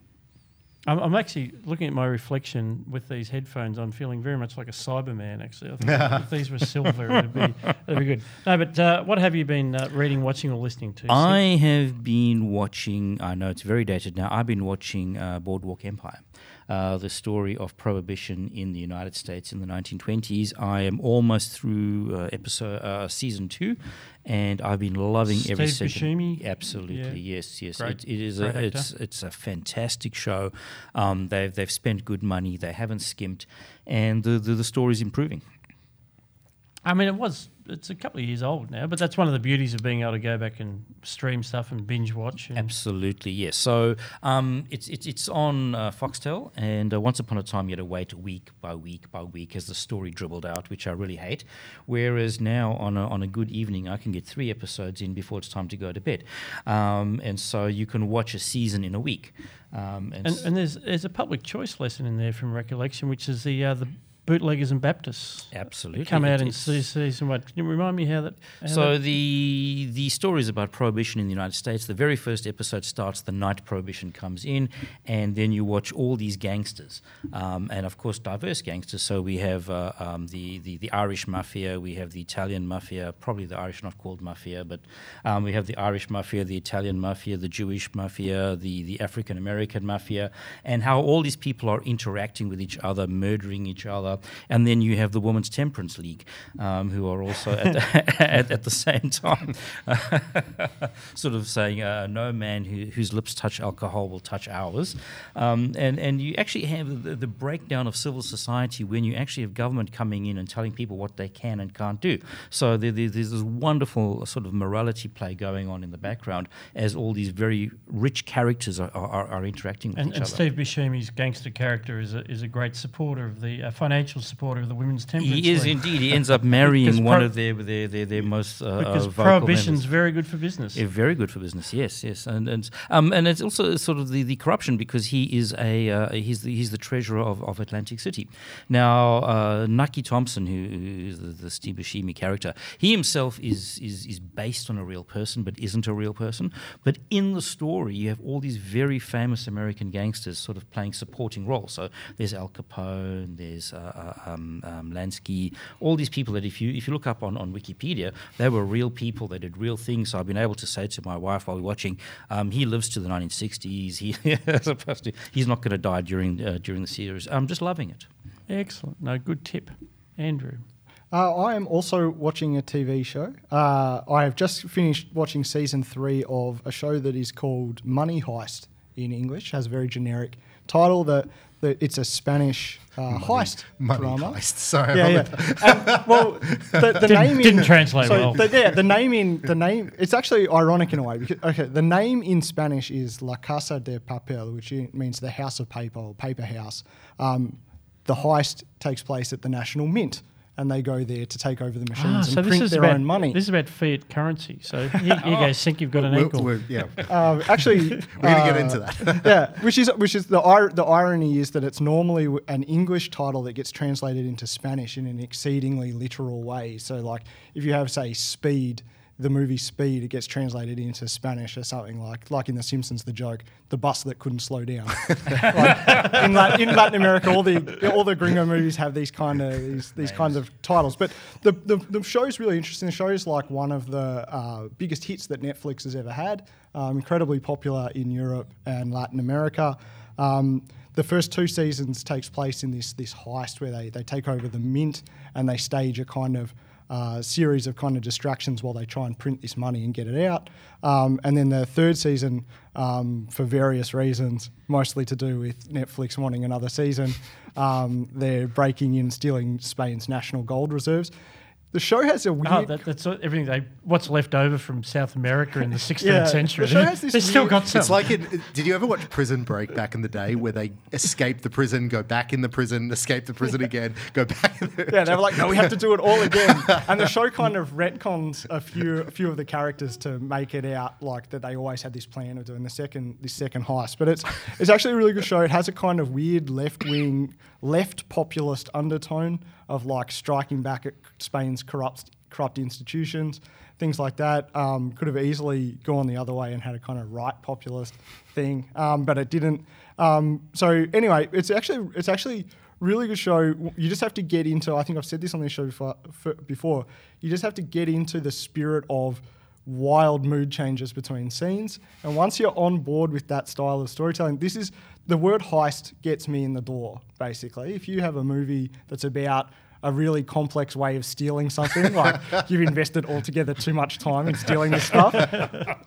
I'm, I'm actually looking at my reflection with these headphones. I'm feeling very much like a Cyberman. Actually, I think if these were silver, it'd be it'd be good. No, but uh, what have you been uh, reading, watching, or listening to? I have been watching. I know it's very dated now. I've been watching uh, Boardwalk Empire, uh, the story of prohibition in the United States in the 1920s. I am almost through uh, episode uh, season two, and I've been loving every Steve second. Buscemi? Absolutely, yes, yes. Great- It, it is. A, it's it's a fantastic show. Um, they've they've spent good money. They haven't skimped, and the the, the story's improving. I mean, it was. It's a couple of years old now, but that's one of the beauties of being able to go back and stream stuff and binge watch. And Absolutely, yes. So um, it's it's it's on uh, Foxtel, and uh, once upon a time you had to wait week by week by week as the story dribbled out, which I really hate. Whereas now on a, on a good evening, I can get three episodes in before it's time to go to bed, um, and so you can watch a season in a week. Um, and, And, and there's there's a public choice lesson in there from recollection, which is the uh, the bootleggers and Baptists Absolutely. come out It- in it's- se- season one. Can you remind me how that? How So that- the the story is about prohibition in the United States. The very first episode starts the night prohibition comes in, and then you watch all these gangsters, um, and of course diverse gangsters. So we have uh, um, the, the the Irish mafia, we have the Italian mafia, probably the Irish not called mafia, but um, we have the Irish mafia, the Italian mafia, the Jewish mafia, the the African American mafia, and how all these people are interacting with each other, murdering each other, and then you have the Women's Temperance League, um, who are also at the, at, at the same time sort of saying, uh, "No man who, whose lips touch alcohol will touch ours," um, and and you actually have the, the breakdown of civil society when you actually have government coming in and telling people what they can and can't do. So there, there- there's this wonderful sort of morality play going on in the background as all these very rich characters are, are, are interacting with and, each and other. Steve Buscemi's gangster character is a, is a great supporter of the uh, financial supporter of the women's temperance. He is League. indeed. He ends up marrying one of their their their, their most uh, because uh, prohibition's members. very good for business. Yeah, very good for business. Yes, yes, and and um, and it's also sort of the, the corruption because he is a uh, he's the, he's the treasurer of, of Atlantic City. Now, uh, Nucky Thompson, who, who is the, the Steve Buscemi character, he himself is is is based on a real person, but isn't a real person. But in the story, you have all these very famous American gangsters sort of playing supporting roles. So there's Al Capone, there's uh, uh, um, um, Lansky, all these people that if you if you look up on, on Wikipedia, they were real people. They did real things. So I've been able to say to my wife while we're watching, um, he lives to the 1960s. He as opposed to he's not going to die during uh, during the series. I'm just loving it. Excellent. No, good tip, Andrew. Uh, I am also watching a TV show. Uh, I have just finished watching season three of a show that is called Money Heist in English. It Has a very generic title. That, that it's a Spanish uh, heist Money drama. heist. Sorry, Yeah, yeah. And, well, the, the Didn't- name in, didn't translate so well. The, yeah, the name in the name. It's actually ironic in a way because okay, the name in Spanish is La Casa de Papel, which means the house of paper or paper house. Um, the heist takes place at the National Mint, and they go there to take over the Ah, machines so and this print is their about own money. This is about fiat currency. So here, here you go, Sink. You've got an We'll- ankle. we're- yeah, Um, actually, we're gonna get uh, into that. yeah, which is which is the ir- the irony is that it's normally an English title that gets translated into Spanish in an exceedingly literal way. So, like if you have say Speed, the movie Speed, it gets translated into Spanish or something like like in The Simpsons, the joke, the bus that couldn't slow down. like, in, Lat- in Latin America, all the all the gringo movies have these kind of these these kind of titles. But the, the the show's really interesting. The show's like one of the uh, biggest hits that Netflix has ever had. Um, incredibly popular in Europe and Latin America. Um, the first two seasons takes place in this this heist where they, they take over the mint and they stage a kind of uh, series of kind of distractions while they try and print this money and get it out. Um, and then the third season, um, for various reasons, mostly to do with Netflix wanting another season, um, they're breaking in, stealing Spain's national gold reserves. The show has a oh, weird. Oh, that, that's everything they what's left over from South America in the 16th Yeah, century. the show has this They still weird- got some. It's like in, did you ever watch Prison Break back in the day where they escape the prison, go back in the prison, escape the prison again, go back? In the, yeah, they were like, no, we have to do it all again. And the show kind of retcons a few a few of the characters to make it out like that they always had this plan of doing the second this second heist. But it's it's actually a really good show. It has a kind of weird left wing, left populist undertone of like striking back at Spain's corrupt corrupt institutions, things like that. Um, could have easily gone the other way and had a kind of right populist thing, um, but it didn't. Um, so anyway, it's actually it's actually really good show. You just have to get into. I think I've said this on this show before. before you just have to get into the spirit of wild mood changes between scenes, and once you're on board with that style of storytelling, this is the word heist gets me in the door. Basically, if you have a movie that's about a really complex way of stealing something, like you've invested altogether too much time in stealing this stuff,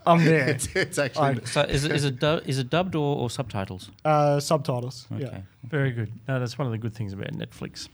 I'm there. It's, it's actually. So is it, is it, du- is it dubbed or, or subtitles? Uh, subtitles. Yeah. Okay. Very good. No, that's one of the good things about Netflix.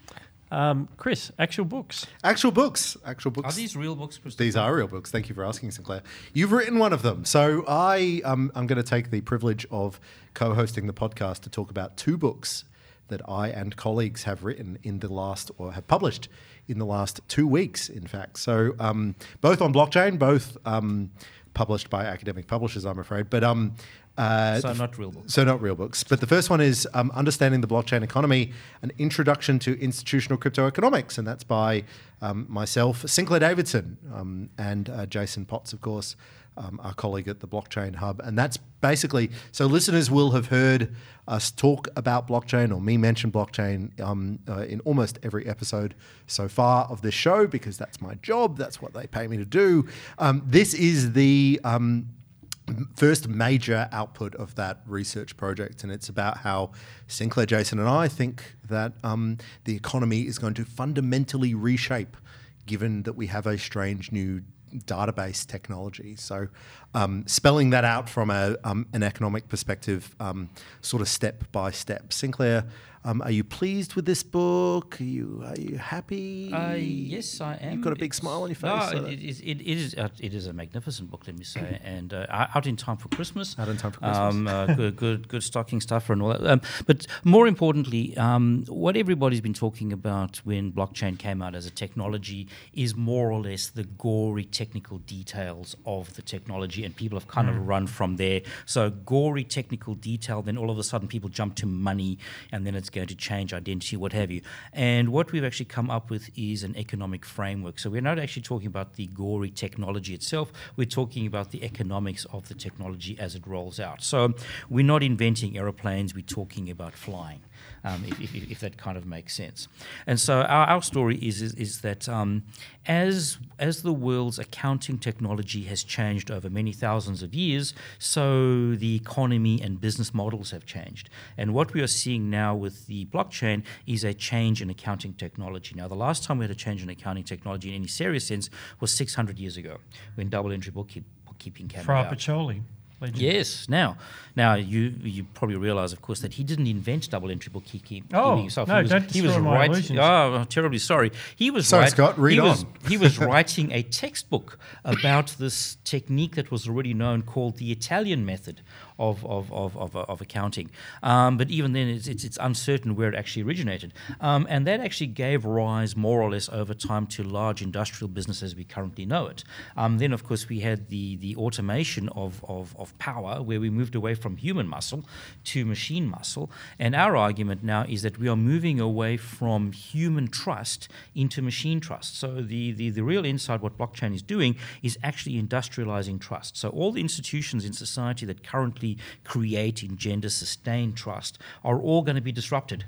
Um, Chris, actual books. Actual books. Actual books. Are these real books? Christopher? These are real books. Thank you for asking, Sinclair. You've written one of them. So I, um, I'm going to take the privilege of co hosting the podcast to talk about two books that I and colleagues have written in the last, or have published in the last two weeks, in fact. So um, both on blockchain, both um, published by academic publishers, I'm afraid. But um, Uh, so not real books. So not real books. But the first one is um, Understanding the Blockchain Economy, an introduction to institutional crypto economics. And that's by um, myself, Sinclair Davidson, um, and uh, Jason Potts, of course, um, our colleague at the Blockchain Hub. And that's basically, so listeners will have heard us talk about blockchain or me mention blockchain um, uh, in almost every episode so far of this show because that's my job. That's what they pay me to do. Um, this is the um, first major output of that research project, and it's about how Sinclair, Jason, and I think that um, the economy is going to fundamentally reshape, given that we have a strange new database technology. So, um, spelling that out from a, um, an economic perspective, um, sort of step by step. Sinclair, um, are you pleased with this book? Are you are you happy? Uh, yes, I am. You've got a big It's- smile on your face. No, so it, it, it, is uh, it is a magnificent book, let me say, and uh, out in time for Christmas. Out in time for Christmas. Um, uh, good, good, good stocking stuffer and all that. Um, but more importantly, um, what everybody's been talking about when blockchain came out as a technology is more or less the gory technical details of the technology, and people have kind Mm. of run from there. So gory technical detail, then all of a sudden people jump to money, and then it's going to change identity, what have you. And what we've actually come up with is an economic framework. So we're not actually talking about the gory technology itself, we're talking about the economics of the technology as it rolls out. So we're not inventing aeroplanes, we're talking about flying. Um, if, if, if that kind of makes sense, and so our, our story is is, is that um, as as the world's accounting technology has changed over many thousands of years, so the economy and business models have changed. And what we are seeing now with the blockchain is a change in accounting technology. Now, the last time we had a change in accounting technology in any serious sense was 600 years ago when double entry bookkeep- bookkeeping came Fra. Pacioli. legend. Yes. Now, now you you probably realise, of course, that he didn't invent double entry bookkeeping Oh, himself. no, he was, don't he was destroy my writing. illusions. Oh, I'm terribly sorry. He was Sorry, write- Scott, read he Was, on. he was writing a textbook about this technique that was already known called the Italian method of of of, of, of accounting. Um, but even then, it's, it's it's uncertain where it actually originated, um, and that actually gave rise, more or less, over time to large industrial business as we currently know it. Um, then, of course, we had the the automation of, of of power, where we moved away from human muscle to machine muscle. And our argument now is that we are moving away from human trust into machine trust. So the the, the real insight, what blockchain is doing, is actually industrializing trust. So all the institutions in society that currently create, engender, sustain trust are all going to be disrupted.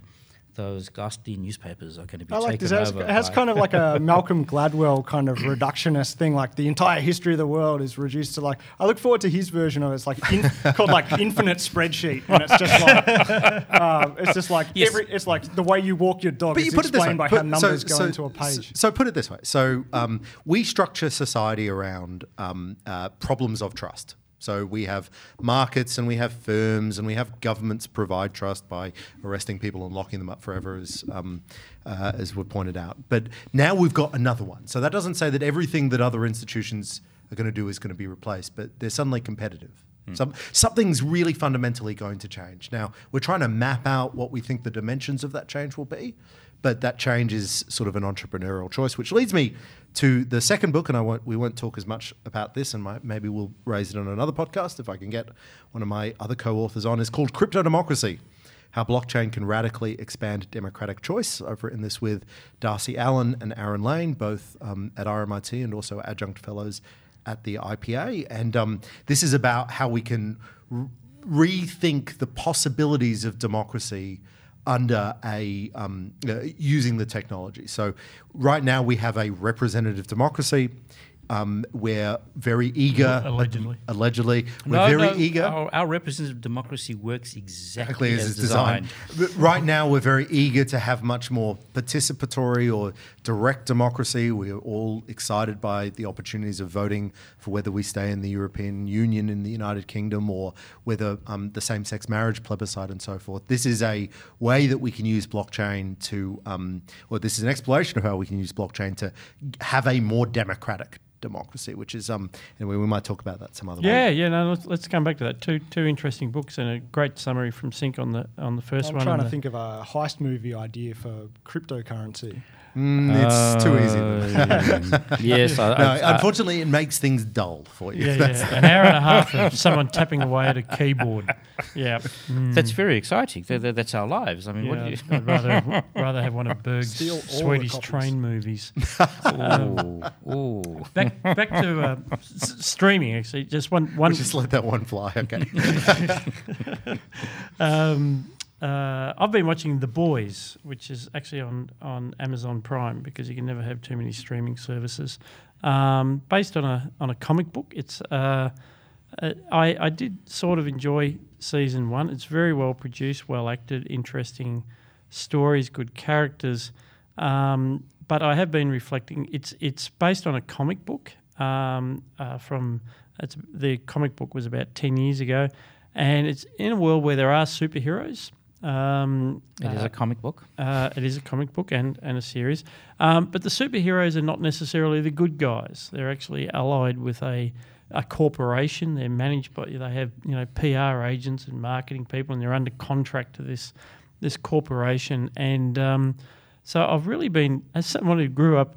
Those ghastly newspapers are going to be I like taken this. It has, over. it has by- kind of like a Malcolm Gladwell kind of reductionist thing. Like the entire history of the world is reduced to like. I look forward to his version of it. It's like in, called like infinite spreadsheet, and it's just like um, it's just like Yes. every. It's like the way you walk your dog But is you put it this way. by put- how numbers go into a page. So, put it this way. So um, we structure society around um, uh, problems of trust. So we have markets and we have firms and we have governments provide trust by arresting people and locking them up forever, as um, uh, as pointed out. But now we've got another one. So that doesn't say that everything that other institutions are going to do is going to be replaced, but they're suddenly competitive. Some, something's really fundamentally going to change. Now, we're trying to map out what we think the dimensions of that change will be, but that change is sort of an entrepreneurial choice, which leads me to the second book, and I won't, we won't talk as much about this, and my, maybe we'll raise it on another podcast if I can get one of my other co-authors on. is called Crypto Democracy: How Blockchain Can Radically Expand Democratic Choice. I've written this with Darcy Allen and Aaron Lane, both um, at RMIT and also adjunct fellows at the IPA, and um, this is about how we can r- rethink the possibilities of democracy under a um, uh, using the technology. So right now we have a representative democracy. Um, we're very eager, Allegedly. allegedly, we're No, very no, eager. Our, our representative democracy works exactly, Exactly as as it's designed. designed. But Right now, we're very eager to have much more participatory or direct democracy. We're all excited by the opportunities of voting for whether we stay in the European Union, in the United Kingdom, or whether um, the same sex marriage plebiscite and so forth. This is a way that we can use blockchain to, um, or this is an exploration of how we can use blockchain to have a more democratic democracy, which is um, anyway, we might talk about that some other Yeah, way. yeah. No, let's, let's come back to that. Two two interesting books and a great summary from Sync on the on the 1st I'm one. trying and to the- think of a heist movie idea for cryptocurrency. Mm, it's too easy. Uh, yes, I, No, I- I- unfortunately, it makes things dull for you. Yeah, yeah. An hour and a half of someone tapping away at a keyboard. Yeah. Mm. that's very exciting. That, that- that's our lives. I mean, what Yeah, do you? I'd rather rather have one of Berg's Steal all the Swedish train movies. Ooh, ooh. Back back to uh, s- streaming. Actually, just one one. We'll just let that one fly. Okay. Um, uh, I've been watching The Boys, which is actually on, on Amazon Prime because you can never have too many streaming services. Um, based on a on a comic book, it's uh, uh, I I did sort of enjoy season one. It's very well produced, well acted, interesting stories, good characters. Um, but I have been reflecting. It's it's based on a comic book um, uh, from the comic book was about ten years ago, and it's in a world where there are superheroes. Um, It is uh, a comic book. uh, it is a comic book and, and a series. Um, but the superheroes are not necessarily the good guys. They're actually allied with a, a corporation. They're managed by, they have, you know, PR agents and marketing people, and they're under contract to this, this corporation. And um, so I've really been, as someone who grew up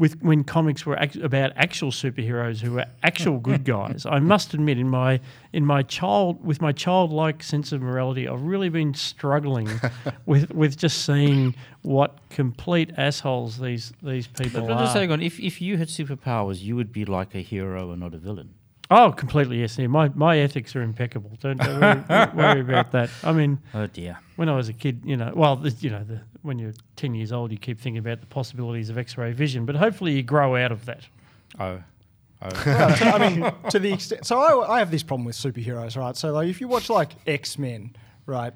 with when comics were act- about actual superheroes who were actual good guys. I must admit, in my in my child with my childlike sense of morality, I've really been struggling with with just seeing what complete assholes these these people But just are. hang on. If, if you had superpowers, you would be like a hero and not a villain. Oh, completely yes. Yeah, my my ethics are impeccable. Don't, don't worry, worry about that. I mean, Oh dear. when I was a kid, you know, well, the, you know, the, when you're ten years old, you keep thinking about the possibilities of X-ray vision, but hopefully you grow out of that. Oh. Oh. Well, to- I mean, to the extent. So I, I have this problem with superheroes, right? So like, if you watch like X Men, right,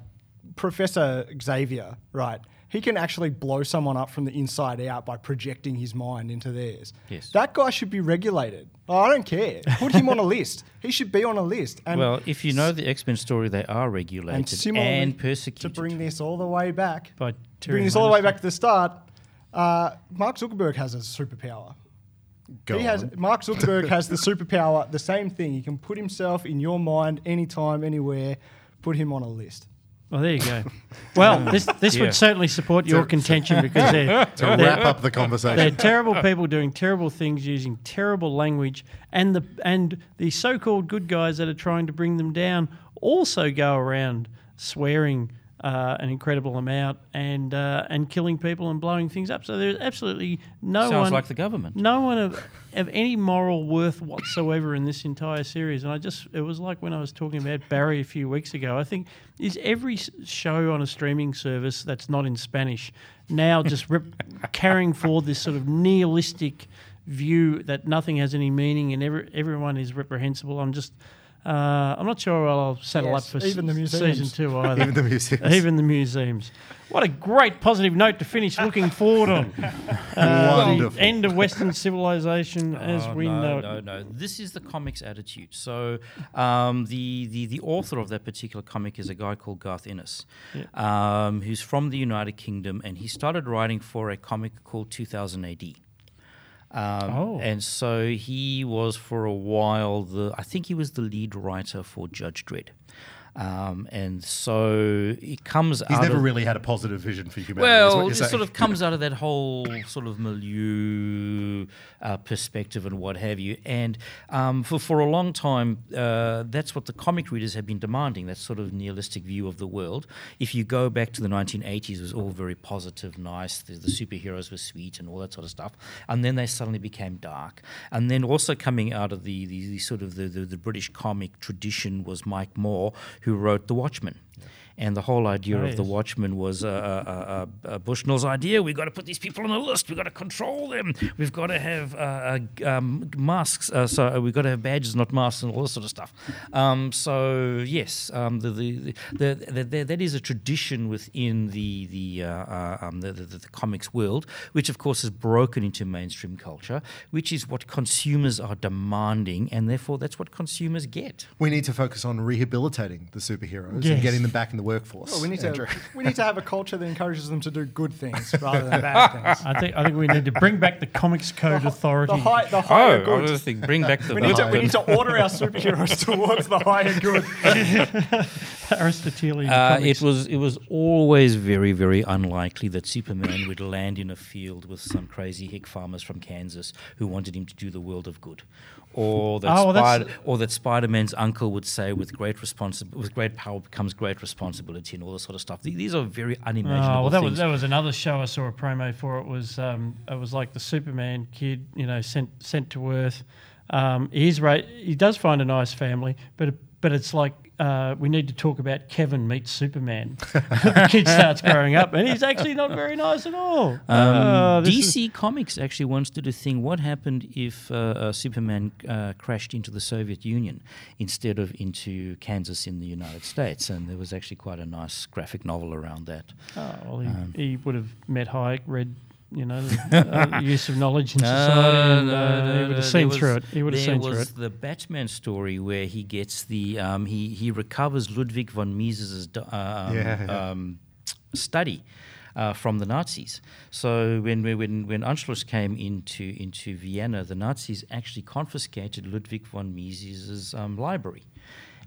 Professor Xavier, right, he can actually blow someone up from the inside out by projecting his mind into theirs. Yes. That guy should be regulated. Oh, I don't care. Put him on a list. He should be on a list. And well, if you know the X Men story, they are regulated and, similarly, persecuted. to bring this all the way back, By to bring this all the way back to the start, uh, Mark Zuckerberg has a superpower. Go he has. Mark Zuckerberg has the superpower, the same thing. He can put himself in your mind anytime, anywhere. Put him on a list. Well, there you go. Well, this this Yeah. would certainly support your contention because they're, to wrap up the they're conversation. terrible people doing terrible things using terrible language, and the and the so-called good guys that are trying to bring them down also go around swearing uh, an incredible amount and uh, and killing people and blowing things up. So there's absolutely no Sounds one Sounds like the government. no one of, of any moral worth whatsoever in this entire series. And I just, it was like when I was talking about Barry a few weeks ago. I think, is every show on a streaming service that's not in Spanish now just rep- carrying forward this sort of nihilistic view that nothing has any meaning and every, everyone is reprehensible? I'm just, uh, I'm not sure I'll settle Yes, up for even the s- museums. season two either. Even the museums. Even the museums. What a great positive note to finish looking forward on. Uh, the Wonderful. end of Western civilization as Oh, we no, know it. No, no, no. This is the comic's attitude. So, um, the, the the author of that particular comic is a guy called Garth Ennis, um, who's from the United Kingdom, and he started writing for a comic called 2000 AD. Um, Oh. And so he was for a while the I think he was the lead writer for Judge Dredd. Um, and so it comes He's out never of, really had a positive vision for humanity. well, it saying. sort of comes out of that whole sort of milieu uh, perspective and what have you. And um, for, for a long time, uh, that's what the comic readers have been demanding, that sort of nihilistic view of the world. If you go back to the 1980s, it was all very positive, nice. The, the superheroes were sweet and all that sort of stuff. And then they suddenly became dark. And then also coming out of the, the, the sort of the, the, the British comic tradition was Mike Moore, who wrote The Watchmen. And the whole idea Oh, of the yes. Watchmen was uh, uh, uh, uh, Bushnell's idea. We've got to put these people on a list. We've got to control them. We've got to have uh, uh, um, masks. Uh, so we've got to have badges, not masks, and all this sort of stuff. Um, so yes, um, the, the, the, the, the, the, that is a tradition within the the, uh, uh, um, the, the, the comics world, which of course has broken into mainstream culture, which is what consumers are demanding, and therefore that's what consumers get. we need to focus on rehabilitating the superheroes Yes. and getting them back in the workforce. Well, we need Andrew. to we need to have a culture that encourages them to do good things rather than bad things. I think I think we need to bring back the Comics Code Authority. The high, the Oh, higher I good. was thinking, bring back the. we need, to, we need to order our superheroes towards the higher good. Aristotelian Uh, it was it was always very very unlikely that Superman would land in a field with some crazy hick farmers from Kansas who wanted him to do the world of good, or that Oh, Spider, or that Spider Man's uncle would say with great responsi- with great power becomes great responsibility and all this sort of stuff. These are very unimaginable Oh, well, that things. was that was another show I saw a promo for. It was um, it was like the Superman kid, you know, sent sent to Earth. Um, he's right. He does find a nice family, but but it's like uh, we need to talk about Kevin meets Superman. the kid starts growing up, and he's actually not very nice at all. Um, is- DC Comics actually once did a thing. What happened if uh, uh, Superman uh, crashed into the Soviet Union instead of into Kansas in the United States? And there was actually quite a nice graphic novel around that. Oh, well, he, Um, he would have met Hayek, read, you know, the uh, use of knowledge in society, and uh, he would have seen there through it. He would have seen through it. There was it. the Batman story where he gets the um, he he recovers Ludwig von Mises's d- um, Yeah, yeah. um, study. Uh, from the Nazis, so when we- when when Anschluss came into into Vienna, the Nazis actually confiscated Ludwig von Mises's um, library,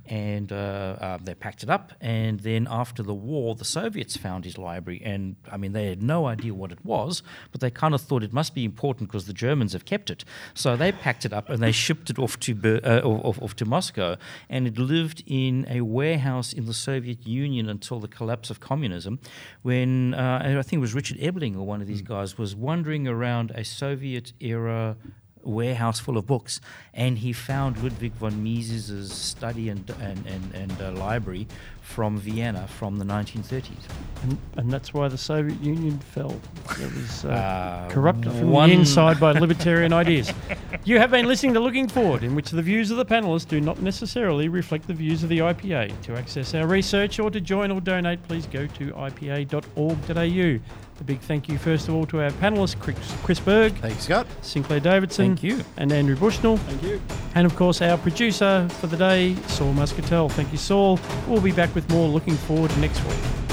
and uh, uh, they packed it up. And then after the war, the Soviets found his library, and I mean they had no idea what it was, but they kind of thought it must be important because the Germans have kept it. So they packed it up and they shipped it off to Ber- uh, off, off to Moscow, and it lived in a warehouse in the Soviet Union until the collapse of communism, when uh, I think it was Richard Ebeling or one of these guys was wandering around a Soviet era warehouse full of books, and he found Ludwig von Mises's study and and and, and uh, library from Vienna from the 1930s. And, and that's why the Soviet Union fell. It was uh, Uh, corrupted from one- the inside by libertarian ideas. You have been listening to Looking Forward, in which the views of the panelists do not necessarily reflect the views of the IPA. To access our research or to join or donate, please go to ipa.org.au. A big thank you, first of all, to our panelists, Chris, Chris Berg, Thanks, Scott. Sinclair Davidson, Thank you. and Andrew Bushnell. Thank you. And of course, our producer for the day, Saul Muscatel. Thank you, Saul. We'll be back with more looking forward to next week.